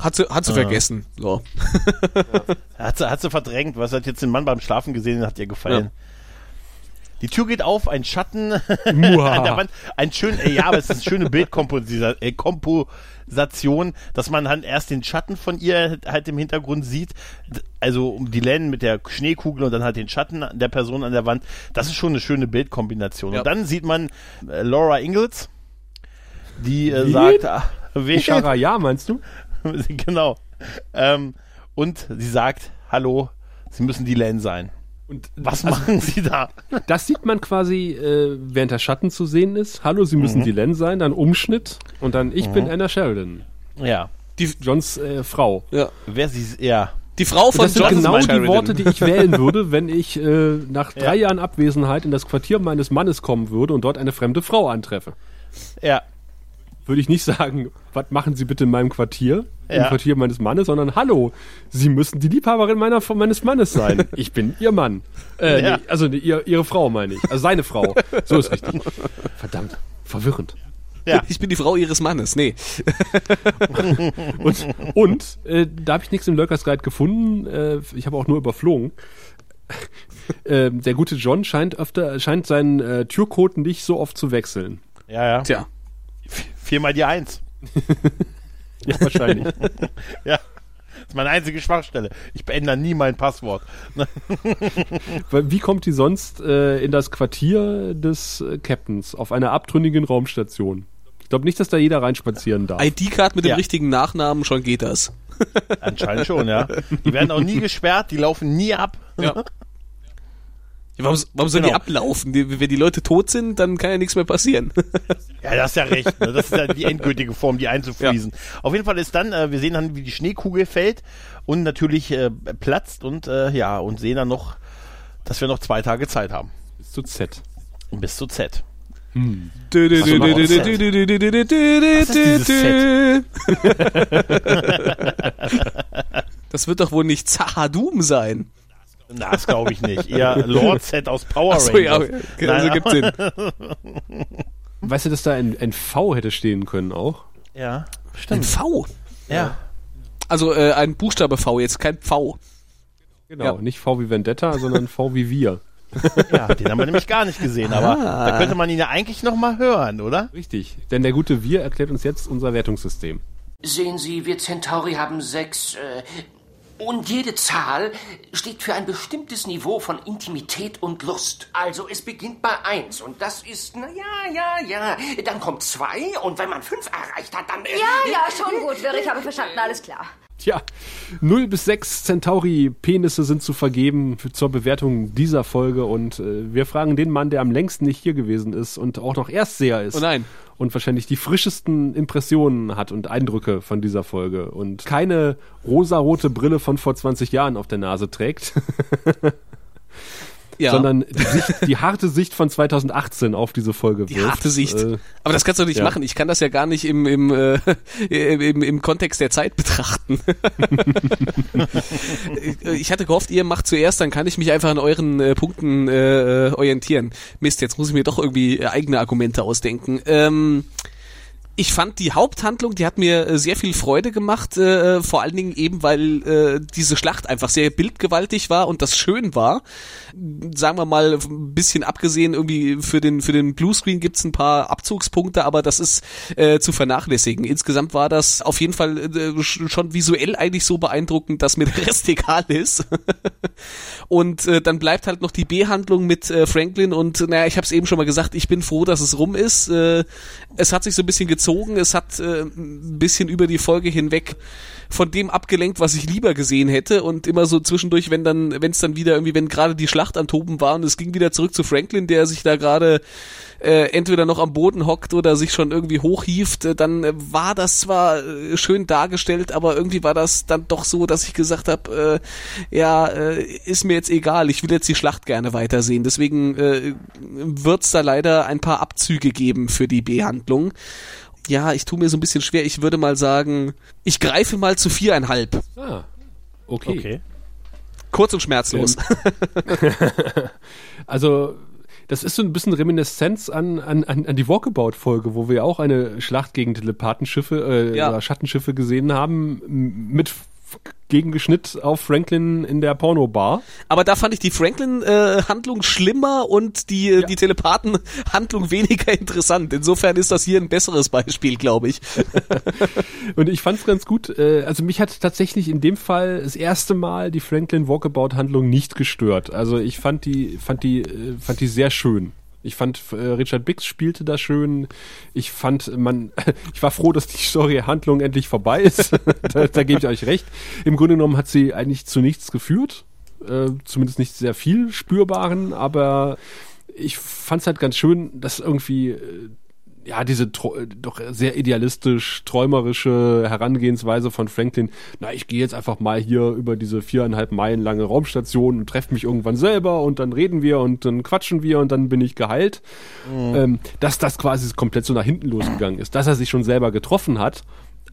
Hat sie, hat sie vergessen. So. Hat sie, hat sie verdrängt. Was hat jetzt den Mann beim Schlafen gesehen, hat ihr gefallen. Die Tür geht auf, ein Schatten an der Wand, ein schön, äh, ja, aber es ist eine schöne Bildkomposition, äh, Komposation, dass man halt erst den Schatten von ihr halt im Hintergrund sieht, also um die Len mit der Schneekugel und dann halt den Schatten der Person an der Wand. Das ist schon eine schöne Bildkombination. Ja. Und dann sieht man äh, Laura Ingalls, die äh, sagt, ah? Shara, ja, meinst du? genau. Ähm, und sie sagt, hallo, sie müssen die Len sein. Und Was also, machen sie da? Das sieht man quasi, äh, während der Schatten zu sehen ist. Hallo, Sie müssen die Len sein, dann Umschnitt und dann ich bin Anna Sheridan, Ja. Johns äh, Frau. Ja. Wer sie, ja. Die Frau Und von das sind John genau die Sheridan. Worte, die ich wählen würde, wenn ich äh, nach drei Ja. Jahren Abwesenheit in das Quartier meines Mannes kommen würde und dort eine fremde Frau antreffe. Ja. Würde ich nicht sagen, was machen Sie bitte in meinem Quartier, im Ja. Quartier meines Mannes, sondern hallo, Sie müssen die Liebhaberin meiner, meines Mannes sein. Ich bin Ihr Mann. Äh, Ja. nee, also nee, ihr, Ihre Frau meine ich. Also seine Frau. So ist richtig. Verdammt. Verwirrend. Ja. Ich bin die Frau ihres Mannes. Nee. Und, und äh, da habe ich nichts im Lurkers Guide gefunden. Äh, ich habe auch nur überflogen. äh, der gute John scheint öfter, scheint seinen äh, Türcode nicht so oft zu wechseln. Ja, ja. Tja. Viermal die Eins. Ja, wahrscheinlich. Ja. Das ist meine einzige Schwachstelle. Ich beende nie mein Passwort. Wie kommt die sonst äh, in das Quartier des äh, Captains auf einer abtrünnigen Raumstation? Ich glaube nicht, dass da jeder reinspazieren darf. ID-Card mit dem Ja. richtigen Nachnamen, schon geht das. Anscheinend schon, ja. Die werden auch nie gesperrt, die laufen nie ab. Ja. Ja, warum, warum sollen die Genau. ablaufen? Die, wenn die Leute tot sind, dann kann ja nichts mehr passieren. Ja, das ist ja recht. Ne? Das ist ja die endgültige Form, die einzufriesen. Auf jeden Fall ist dann, äh, wir sehen dann, wie die Schneekugel fällt und natürlich äh, platzt und äh, ja, und sehen dann noch, dass wir noch zwei Tage Zeit haben. Bis zu Z. Bis zu Z. Das wird doch wohl nicht Zahadum sein. Na, das glaube ich nicht. Eher Lord Z aus Power Ach so, ja, Rangers. okay, Nein, also gibt Sinn. Weißt du, dass da ein, ein V hätte stehen können auch? Ja, Ein stimmt. V. Ja. Also äh, ein Buchstabe V, jetzt kein V. Genau, Ja. nicht V wie Vendetta, sondern V wie wir. ja, den haben wir nämlich gar nicht gesehen, aber Ah. da könnte man ihn ja eigentlich noch mal hören, oder? Richtig, denn der gute Wir erklärt uns jetzt unser Wertungssystem. Sehen Sie, wir Centauri haben sechs. Äh, und jede Zahl steht für ein bestimmtes Niveau von Intimität und Lust. Also es beginnt bei eins und das ist, na ja, ja, ja. Dann kommt zwei und wenn man fünf erreicht hat, dann. Ja, ja, schon gut, Wirr, ich habe verstanden, alles klar. Tja, 0 bis 6 Centauri-Penisse sind zu vergeben für, zur Bewertung dieser Folge und äh, wir fragen den Mann, der am längsten nicht hier gewesen ist und auch noch Erstseher ist. Oh nein. Und wahrscheinlich die frischesten Impressionen hat und Eindrücke von dieser Folge und keine rosarote Brille von vor 20 Jahren auf der Nase trägt, Ja. sondern die, Sicht, die harte Sicht von 2018 auf diese Folge die wirft. harte Sicht. Äh, Aber das kannst du nicht ja. machen. Ich kann das ja gar nicht im, im, äh, im, im, im Kontext der Zeit betrachten. ich hatte gehofft, ihr macht zuerst, dann kann ich mich einfach an euren äh, Punkten äh, äh, orientieren. Mist, jetzt muss ich mir doch irgendwie eigene Argumente ausdenken. Ähm, ich fand die Haupthandlung, die hat mir äh, sehr viel Freude gemacht, äh, vor allen Dingen eben, weil äh, diese Schlacht einfach sehr bildgewaltig war und das schön war. Sagen wir mal, ein bisschen abgesehen, irgendwie für den, für den Bluescreen gibt's ein paar Abzugspunkte, aber das ist äh, zu vernachlässigen. Insgesamt war das auf jeden Fall äh, sch- schon visuell eigentlich so beeindruckend, dass mir der Rest egal ist. und äh, dann bleibt halt noch die B-Handlung mit äh, Franklin und naja, ich habe es eben schon mal gesagt, ich bin froh, dass es rum ist. Äh, es hat sich so ein bisschen gezogen, es hat äh, ein bisschen über die Folge hinweg von dem abgelenkt, was ich lieber gesehen hätte und immer so zwischendurch, wenn dann, wenn es dann wieder irgendwie, wenn gerade die Schlacht am Toben war und es ging wieder zurück zu Franklin, der sich da gerade äh, entweder noch am Boden hockt oder sich schon irgendwie hochhieft, äh, dann äh, war das zwar äh, schön dargestellt, aber irgendwie war das dann doch so, dass ich gesagt habe, äh, ja, äh, ist mir jetzt egal, ich will jetzt die Schlacht gerne weitersehen. Deswegen äh, wird's da leider ein paar Abzüge geben für die B-Handlung. Ja, ich tue mir so ein bisschen schwer. Ich würde mal sagen, ich greife mal zu viereinhalb. ah, okay. Okay. Kurz und schmerzlos. Also Das ist so ein bisschen Reminiszenz an, an, an, an die Walkabout-Folge, wo wir auch eine Schlacht gegen Telepathenschiffe, äh, Ja. oder Schattenschiffe gesehen haben, mit Gegengeschnitt auf Franklin in der Pornobar. Aber da fand ich die Franklin-Handlung schlimmer und die, die Telepathen-Handlung weniger interessant. Insofern ist das hier ein besseres Beispiel, glaube ich. Und ich fand's ganz gut. Äh, also mich hat tatsächlich in dem Fall das erste Mal die Franklin Walkabout Handlung nicht gestört. Also ich fand die, fand die, äh, fand die sehr schön. Ich fand äh, Richard Bix spielte da schön. Ich fand man, ich war froh, dass die Story-Handlung endlich vorbei ist. da, da gebe ich euch recht. Im Grunde genommen hat sie eigentlich zu nichts geführt. Äh, zumindest nicht sehr viel spürbaren, aber ich fand's halt ganz schön, dass irgendwie äh, ja, diese doch sehr idealistisch, träumerische Herangehensweise von Franklin, na, ich gehe jetzt einfach mal hier über diese viereinhalb Meilen lange Raumstation und treffe mich irgendwann selber und dann reden wir und dann quatschen wir und dann bin ich geheilt. Ähm, dass das quasi komplett so nach hinten losgegangen ist, dass er sich schon selber getroffen hat,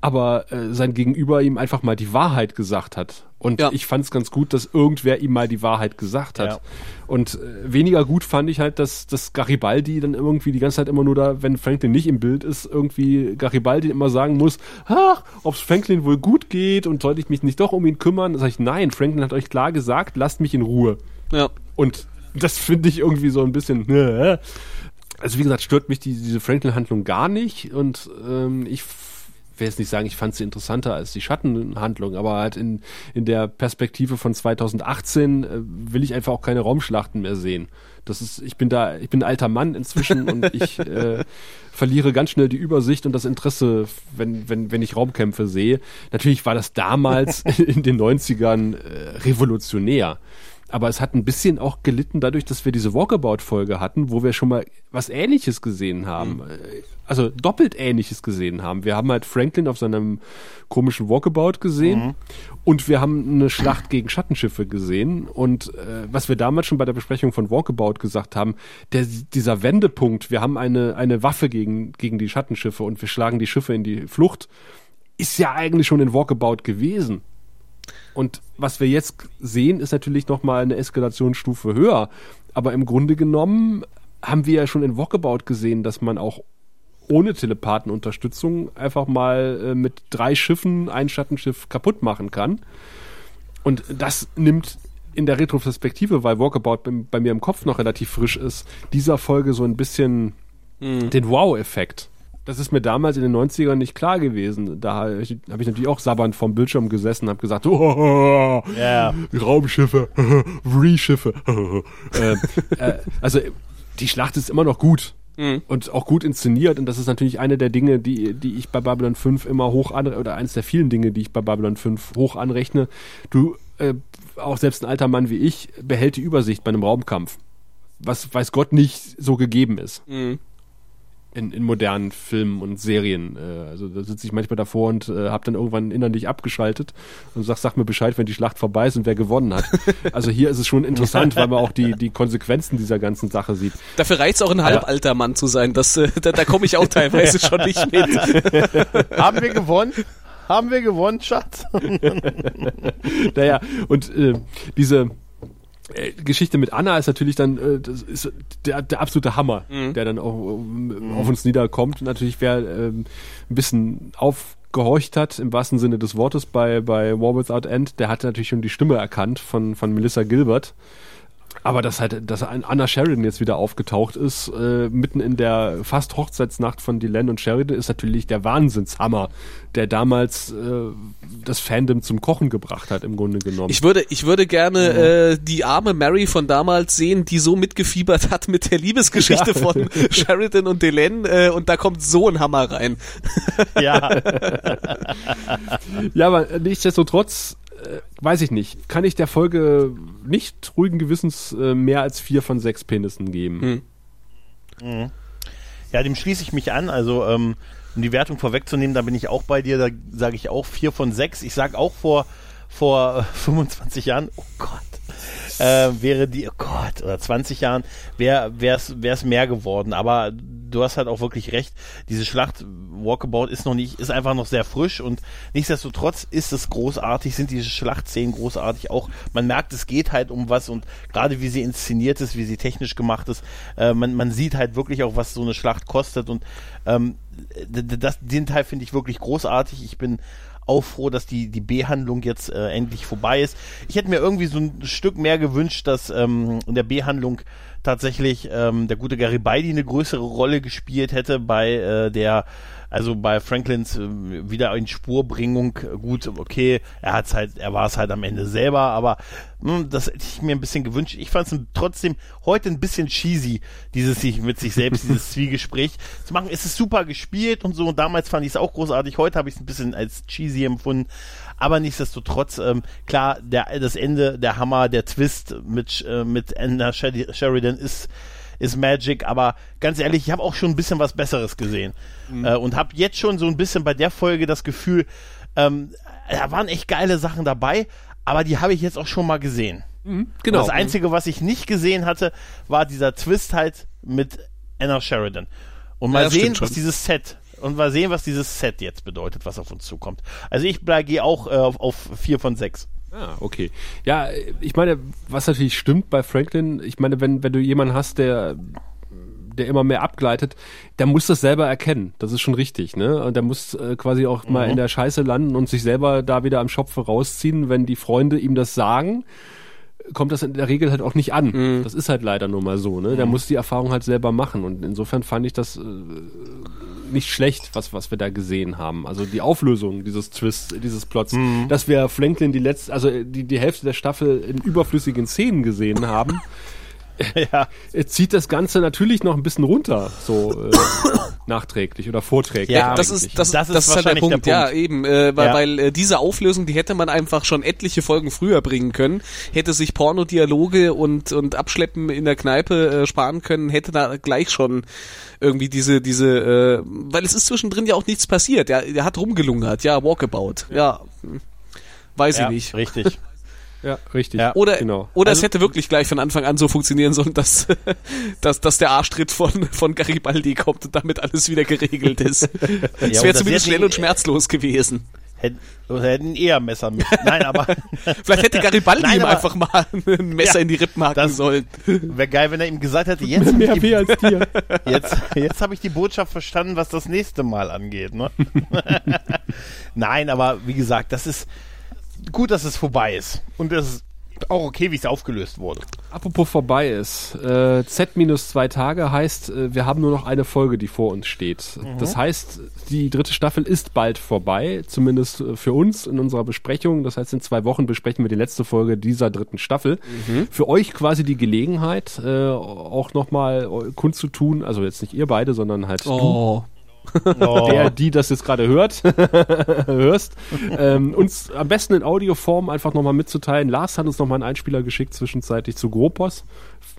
aber äh, sein Gegenüber ihm einfach mal die Wahrheit gesagt hat. Und Ja. ich fand es ganz gut, dass irgendwer ihm mal die Wahrheit gesagt hat. Ja. Und äh, weniger gut fand ich halt, dass, dass Garibaldi dann irgendwie die ganze Zeit immer nur da, wenn Franklin nicht im Bild ist, irgendwie Garibaldi immer sagen muss, ach, ob es Franklin wohl gut geht und sollte ich mich nicht doch um ihn kümmern. Sag ich, nein, Franklin hat euch klar gesagt, lasst mich in Ruhe. Ja. Und das finde ich irgendwie so ein bisschen. äh. Also wie gesagt, stört mich die, diese Franklin-Handlung gar nicht und ähm, ich will jetzt nicht sagen, ich fand sie interessanter als die Schattenhandlung, aber halt in, in der Perspektive von 2018 äh, will ich einfach auch keine Raumschlachten mehr sehen. Das ist, ich bin da, ich bin ein alter Mann inzwischen und ich äh, verliere ganz schnell die Übersicht und das Interesse, wenn, wenn, wenn ich Raumkämpfe sehe. Natürlich war das damals in den 90ern äh, revolutionär. Aber es hat ein bisschen auch gelitten dadurch, dass wir diese Walkabout-Folge hatten, wo wir schon mal was Ähnliches gesehen haben. Äh, Also doppelt Ähnliches gesehen haben. Wir haben halt Franklin auf seinem komischen Walkabout gesehen und wir haben eine Schlacht gegen Schattenschiffe gesehen. Und äh, was wir damals schon bei der Besprechung von Walkabout gesagt haben, der, dieser Wendepunkt, wir haben eine, eine Waffe gegen, gegen die Schattenschiffe und wir schlagen die Schiffe in die Flucht, ist ja eigentlich schon in Walkabout gewesen. Und was wir jetzt sehen, ist natürlich nochmal eine Eskalationsstufe höher. Aber im Grunde genommen haben wir ja schon in Walkabout gesehen, dass man auch ohne Telepathenunterstützung einfach mal äh, mit drei Schiffen ein Schattenschiff kaputt machen kann. Und das nimmt in der Retroperspektive, weil Walkabout bei, bei mir im Kopf noch relativ frisch ist, dieser Folge so ein bisschen den Wow-Effekt. Das ist mir damals in den 90ern nicht klar gewesen. Da habe ich, natürlich auch sabbernd vom Bildschirm gesessen und habe gesagt, oh, Ja. Raumschiffe, Re-Schiffe. äh, äh, also die Schlacht ist immer noch gut. Und auch gut inszeniert. Und das ist natürlich eine der Dinge, die, die ich bei Babylon 5 immer hoch anrechne, oder eines der vielen Dinge, die ich bei Babylon 5 hoch anrechne. Du, äh, auch selbst ein alter Mann wie ich, behält die Übersicht bei einem Raumkampf. Was weiß Gott nicht so gegeben ist in, in modernen Filmen und Serien. Äh, also da sitze ich manchmal davor und äh, habe dann irgendwann innerlich abgeschaltet und sag, sag mir Bescheid, wenn die Schlacht vorbei ist und wer gewonnen hat. Also hier ist es schon interessant, weil man auch die, die Konsequenzen dieser ganzen Sache sieht. Dafür reicht's auch ein halbalter Mann zu sein. Das, äh, da da komme ich auch teilweise schon nicht mit. Haben wir gewonnen? Haben wir gewonnen, Schatz? Naja, und äh, diese Geschichte mit Anna ist natürlich dann äh, das ist der, der absolute Hammer, der dann auch ähm, auf uns niederkommt. Natürlich, wer ähm, ein bisschen aufgehorcht hat, im wahrsten Sinne des Wortes, bei, bei War Without End, der hat natürlich schon die Stimme erkannt von, von Melissa Gilbert. Aber dass halt, dass Anna Sheridan jetzt wieder aufgetaucht ist, äh, mitten in der fast Hochzeitsnacht von Dylan und Sheridan, ist natürlich der Wahnsinnshammer, der damals äh, das Fandom zum Kochen gebracht hat, im Grunde genommen. Ich würde, ich würde gerne äh, die arme Mary von damals sehen, die so mitgefiebert hat mit der Liebesgeschichte Ja. von Sheridan und Delenn äh, und da kommt so ein Hammer rein. ja. Ja, aber nichtsdestotrotz, äh, weiß ich nicht, kann ich der Folge nicht ruhigen Gewissens äh, mehr als vier von sechs Penissen geben. Ja, dem schließe ich mich an. Also, ähm, um die Wertung vorwegzunehmen, da bin ich auch bei dir. Da sage ich auch vier von sechs. Ich sage auch vor, vor äh, 25 Jahren, oh Gott. Äh, wäre die, oh Gott, oder 20 Jahren, wäre es mehr geworden. Aber du hast halt auch wirklich recht. Diese Schlacht Walkabout ist noch nicht, ist einfach noch sehr frisch und nichtsdestotrotz ist es großartig, sind diese Schlachtszenen großartig. Auch man merkt, es geht halt um was und gerade wie sie inszeniert ist, wie sie technisch gemacht ist, äh, man, man sieht halt wirklich auch, was so eine Schlacht kostet und ähm, das, den Teil finde ich wirklich großartig. Ich bin auch froh, dass die, die B-Handlung jetzt äh, endlich vorbei ist. Ich hätte mir irgendwie so ein Stück mehr gewünscht, dass ähm, in der B-Handlung tatsächlich ähm, der gute Garibaldi eine größere Rolle gespielt hätte bei äh, der also bei Franklins äh, wieder in Spurbringung, gut, okay, er hat's halt, er war es halt am Ende selber, aber mh, hm, das hätte ich mir ein bisschen gewünscht. Ich fand es trotzdem heute ein bisschen cheesy, dieses sich mit sich selbst, dieses Zwiegespräch zu machen. Es ist super gespielt und so, und damals fand ich es auch großartig, heute habe ich es ein bisschen als cheesy empfunden, aber nichtsdestotrotz, ähm, klar, der, das Ende, der Hammer, der Twist mit, äh, mit Anna Sheridan ist ist Magic, aber ganz ehrlich, ich habe auch schon ein bisschen was Besseres gesehen mhm. äh, und habe jetzt schon so ein bisschen bei der Folge das Gefühl, ähm, da waren echt geile Sachen dabei, aber die habe ich jetzt auch schon mal gesehen. Mhm, genau. Und das Einzige, was ich nicht gesehen hatte, war dieser Twist halt mit Anna Sheridan. Und mal ja, sehen, was dieses Set und mal sehen, was dieses Set jetzt bedeutet, was auf uns zukommt. Also ich gehe auch äh, auf, auf vier von sechs. Ah, okay. Ja, ich meine, was natürlich stimmt bei Franklin, ich meine, wenn, wenn du jemanden hast, der der immer mehr abgleitet, der muss das selber erkennen. Das ist schon richtig, ne? Und der muss äh, quasi auch mhm. mal in der Scheiße landen und sich selber da wieder am Schopf rausziehen, wenn die Freunde ihm das sagen kommt das in der Regel halt auch nicht an. Mhm. Das ist halt leider nur mal so. Ne? Der mhm. muss die Erfahrung halt selber machen. Und insofern fand ich das äh, nicht schlecht, was, was wir da gesehen haben. Also die Auflösung dieses Twists, dieses Plots, mhm. dass wir Franklin die letzte, also die, die Hälfte der Staffel in überflüssigen Szenen gesehen haben. ja. zieht das Ganze natürlich noch ein bisschen runter, so äh, nachträglich oder vorträglich. Ja, das ist, das, das, ist, das ist halt der Punkt. der Punkt. Ja, eben, äh, weil, ja. weil äh, diese Auflösung, die hätte man einfach schon etliche Folgen früher bringen können, hätte sich Pornodialoge und, und Abschleppen in der Kneipe äh, sparen können, hätte da gleich schon irgendwie diese, diese, äh, weil es ist zwischendrin ja auch nichts passiert. Er, er hat rumgelungert, ja, Walkabout, ja. Weiß ja, ich nicht. Richtig. Ja, richtig. Ja, oder genau. oder also, es hätte wirklich gleich von Anfang an so funktionieren sollen, dass, dass, dass der Arschtritt von, von Garibaldi kommt und damit alles wieder geregelt ist. Es ja, wäre zumindest schnell und schmerzlos gewesen. Hätten, hätten eher Messer mit. Nein, aber. Vielleicht hätte Garibaldi Nein, ihm einfach mal ein Messer ja, in die Rippen haken sollen. Wäre geil, wenn er ihm gesagt hätte, jetzt mehr die, als dir. Jetzt, jetzt habe ich die Botschaft verstanden, was das nächste Mal angeht. Ne? Nein, aber wie gesagt, das ist, gut, dass es vorbei ist. Und es ist auch okay, wie es aufgelöst wurde. Apropos vorbei ist, äh, Z minus zwei Tage heißt, äh, wir haben nur noch eine Folge, die vor uns steht. Mhm. Das heißt, die dritte Staffel ist bald vorbei, zumindest äh, für uns in unserer Besprechung. Das heißt, in zwei Wochen besprechen wir die letzte Folge dieser dritten Staffel. Mhm. Für euch quasi die Gelegenheit, äh, auch nochmal kundzutun, also jetzt nicht ihr beide, sondern halt oh. du oh. der, die das jetzt gerade hört, hörst, ähm, uns am besten in Audioform einfach nochmal mitzuteilen. Lars hat uns nochmal einen Einspieler geschickt, zwischenzeitlich zu Gropos.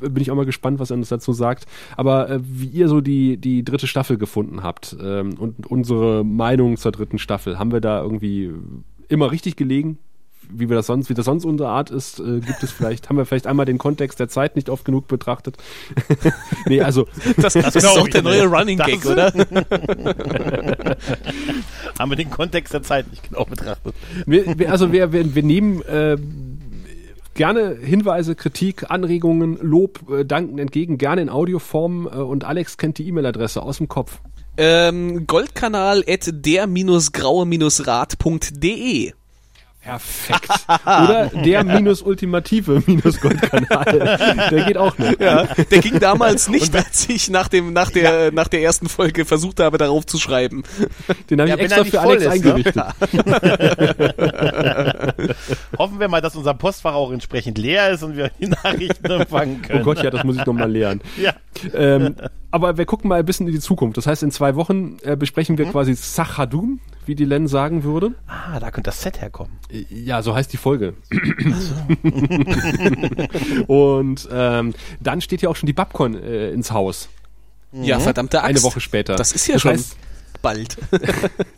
Bin ich auch mal gespannt, was er uns dazu sagt. Aber äh, wie ihr so die, die dritte Staffel gefunden habt ähm, und unsere Meinung zur dritten Staffel, haben wir da irgendwie immer richtig gelegen? Wie wir das sonst, wie das sonst unsere Art ist, äh, gibt es vielleicht, haben wir vielleicht einmal den Kontext der Zeit nicht oft genug betrachtet. nee, also. Das, das ist doch der neue Running Gag, oder? haben wir den Kontext der Zeit nicht genau betrachtet. Wir, wir, also wir, wir, wir nehmen äh, gerne Hinweise, Kritik, Anregungen, Lob, äh, Danken entgegen, gerne in Audioform äh, und Alex kennt die E-Mail-Adresse aus dem Kopf. Ähm, Goldkanal at der-graue-rat.de Perfekt. Oder der minus ultimative minus Goldkanal. Der geht auch noch. Ja, der ging damals nicht, als ich nach dem nach der ja. nach der ersten Folge versucht habe, darauf zu schreiben. Den habe ich ja, extra für Alex ist, ne? eingerichtet. Ne? Hoffen wir mal, dass unser Postfach auch entsprechend leer ist und wir die Nachrichten empfangen können. Oh Gott, ja, das muss ich noch mal lernen. Ja. Ähm, aber wir gucken mal ein bisschen in die Zukunft. Das heißt, in zwei Wochen äh, besprechen wir mhm. quasi Sachadum, wie die Len sagen würde. Ah, da könnte das Set herkommen. Äh, ja, so heißt die Folge. Und ähm, dann steht ja auch schon die Babcon äh, ins Haus. Ja, mhm. verdammte Axt. Eine Woche später. Das ist ja das schon heißt, bald.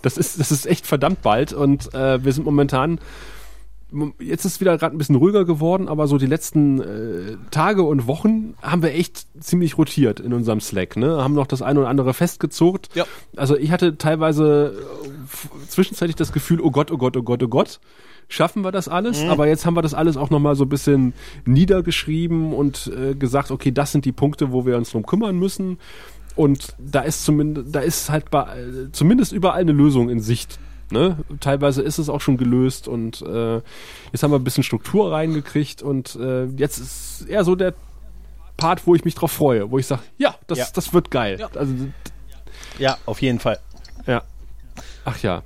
das ist das ist echt verdammt bald und äh, wir sind momentan jetzt ist wieder gerade ein bisschen ruhiger geworden, aber so die letzten äh, Tage und Wochen haben wir echt ziemlich rotiert in unserem Slack. Ne? Haben noch das eine oder andere festgezogen. Ja. Also ich hatte teilweise äh, zwischenzeitlich das Gefühl, oh Gott, oh Gott, oh Gott, oh Gott. Schaffen wir das alles? Aber jetzt haben wir das alles auch nochmal so ein bisschen niedergeschrieben und äh, gesagt, okay, das sind die Punkte, wo wir uns drum kümmern müssen. Und da ist zumindest, da ist halt bei, äh, zumindest überall eine Lösung in Sicht. Ne? Teilweise ist es auch schon gelöst und äh, jetzt haben wir ein bisschen Struktur reingekriegt und äh, jetzt ist eher so der Part, wo ich mich drauf freue, wo ich sage, ja, das, Ja. das wird geil. Ja. Also, Ja, auf jeden Fall. ja. Ach ja.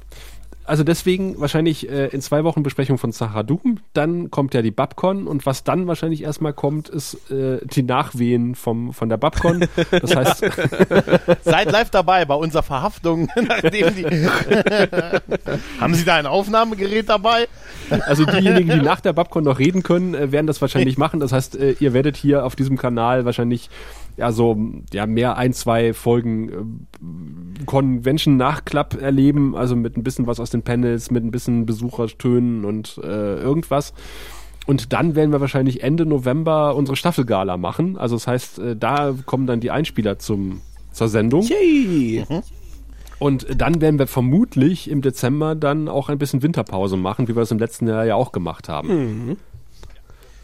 Also deswegen wahrscheinlich äh, in zwei Wochen Besprechung von Sahara Doom. Dann kommt ja die Babcon und was dann wahrscheinlich erstmal kommt, ist äh, die Nachwehen vom, von der Babcon. Das heißt, Seid live dabei bei unserer Verhaftung. Haben Sie da ein Aufnahmegerät dabei? Also diejenigen, die nach der Babcon noch reden können, äh, werden das wahrscheinlich machen. Das heißt, äh, ihr werdet hier auf diesem Kanal wahrscheinlich ja so ja mehr ein, zwei Folgen äh, Convention-Nachklapp erleben, also mit ein bisschen was aus den Panels, mit ein bisschen Besuchertönen und äh, irgendwas. Und dann werden wir wahrscheinlich Ende November unsere Staffelgala machen. Also das heißt, äh, da kommen dann die Einspieler zum, zur Sendung. Yay! Und dann werden wir vermutlich im Dezember dann auch ein bisschen Winterpause machen, wie wir es im letzten Jahr ja auch gemacht haben.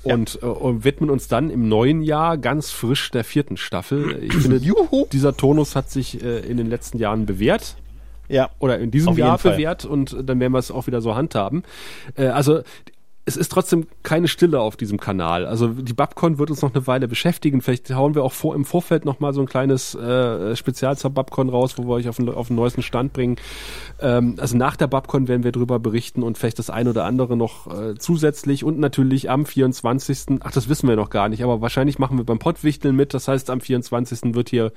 Und, äh, und widmen uns dann im neuen Jahr ganz frisch der vierten Staffel. Ich finde, Juhu. dieser Tonus hat sich äh, in den letzten Jahren bewährt Ja. oder in diesem Auf Jahr Fall. bewährt und dann werden wir es auch wieder so handhaben. Äh, also es ist trotzdem keine Stille auf diesem Kanal. Also die Babcon wird uns noch eine Weile beschäftigen. Vielleicht hauen wir auch vor, im Vorfeld noch mal so ein kleines äh, Spezial zur Babcon raus, wo wir euch auf den, auf den neuesten Stand bringen. Ähm, also nach der Babcon werden wir drüber berichten und vielleicht das ein oder andere noch äh, zusätzlich und natürlich am 24. Ach, das wissen wir noch gar nicht, aber wahrscheinlich machen wir beim Pottwichteln mit. Das heißt, am 24. wird hier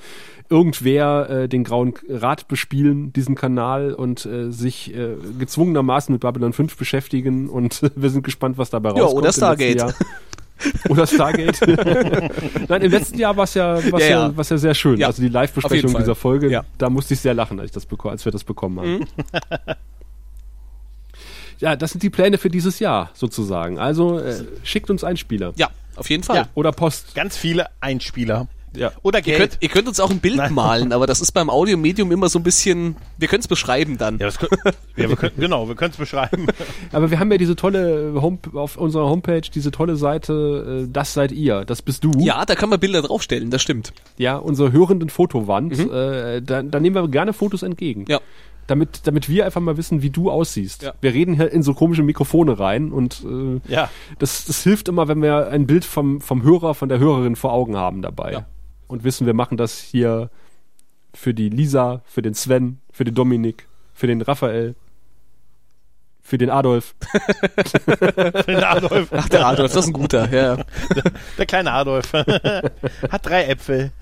irgendwer äh, den Grauen Rat bespielen, diesen Kanal und äh, sich äh, gezwungenermaßen mit Babylon 5 beschäftigen und wir sind gespannt, was dabei Ja, rauskommt. oder im letzten Stargate. Oder Stargate. Nein, im letzten Jahr war es ja, war's Ja, ja, ja. war's ja sehr schön. Ja, also die Live-Besprechung dieser Folge, Ja. da musste ich sehr lachen, als, ich das als wir das bekommen haben. ja, das sind die Pläne für dieses Jahr sozusagen. Also äh, schickt uns Einspieler. Ja, auf jeden Fall. Ja. Oder Post. Ganz viele Einspieler. Ja. Oder Ihr Geld. könnt, ihr könnt uns auch ein Bild Nein. malen, aber das ist beim Audiomedium immer so ein bisschen, wir können es beschreiben dann. ja, das können, ja, wir können, genau, wir können es beschreiben. Aber wir haben ja diese tolle Home auf unserer Homepage, diese tolle Seite, äh, das seid ihr, das bist du. Ja, da kann man Bilder draufstellen, das stimmt. Ja, unsere hörenden Fotowand. Äh, da, da nehmen wir gerne Fotos entgegen. Ja. Damit, damit wir einfach mal wissen, wie du aussiehst. Ja. Wir reden hier in so komische Mikrofone rein und äh, Ja. das, das hilft immer, wenn wir ein Bild vom, vom Hörer, von der Hörerin vor Augen haben dabei. Ja. Und wissen, wir machen das hier für die Lisa, für den Sven, für den Dominik, für den Raphael, für den Adolf. Den Adolf, Ach, der Adolf, das ist ein guter, ja. der kleine Adolf. Hat drei Äpfel.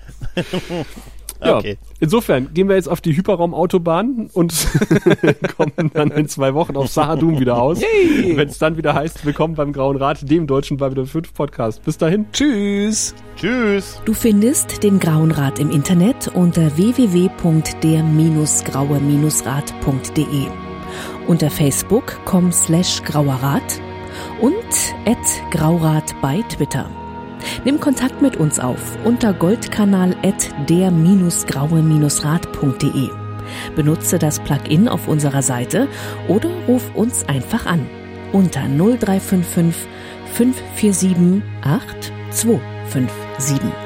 Ja, Okay. insofern gehen wir jetzt auf die Hyperraumautobahn und kommen dann in zwei Wochen auf Sahadum wieder aus. Wenn es dann wieder heißt, willkommen beim Grauen Rat, dem deutschen Babylon 5 Podcast. Bis dahin. Tschüss. Tschüss. Du findest den Grauen Rat im Internet unter www.der-graue-rat.de, unter facebook.com slash grauerrat und at graurat bei Twitter. Nimm Kontakt mit uns auf unter goldkanal at der-graue-rat.de. Benutze das Plugin auf unserer Seite oder ruf uns einfach an unter 0355 547 8257.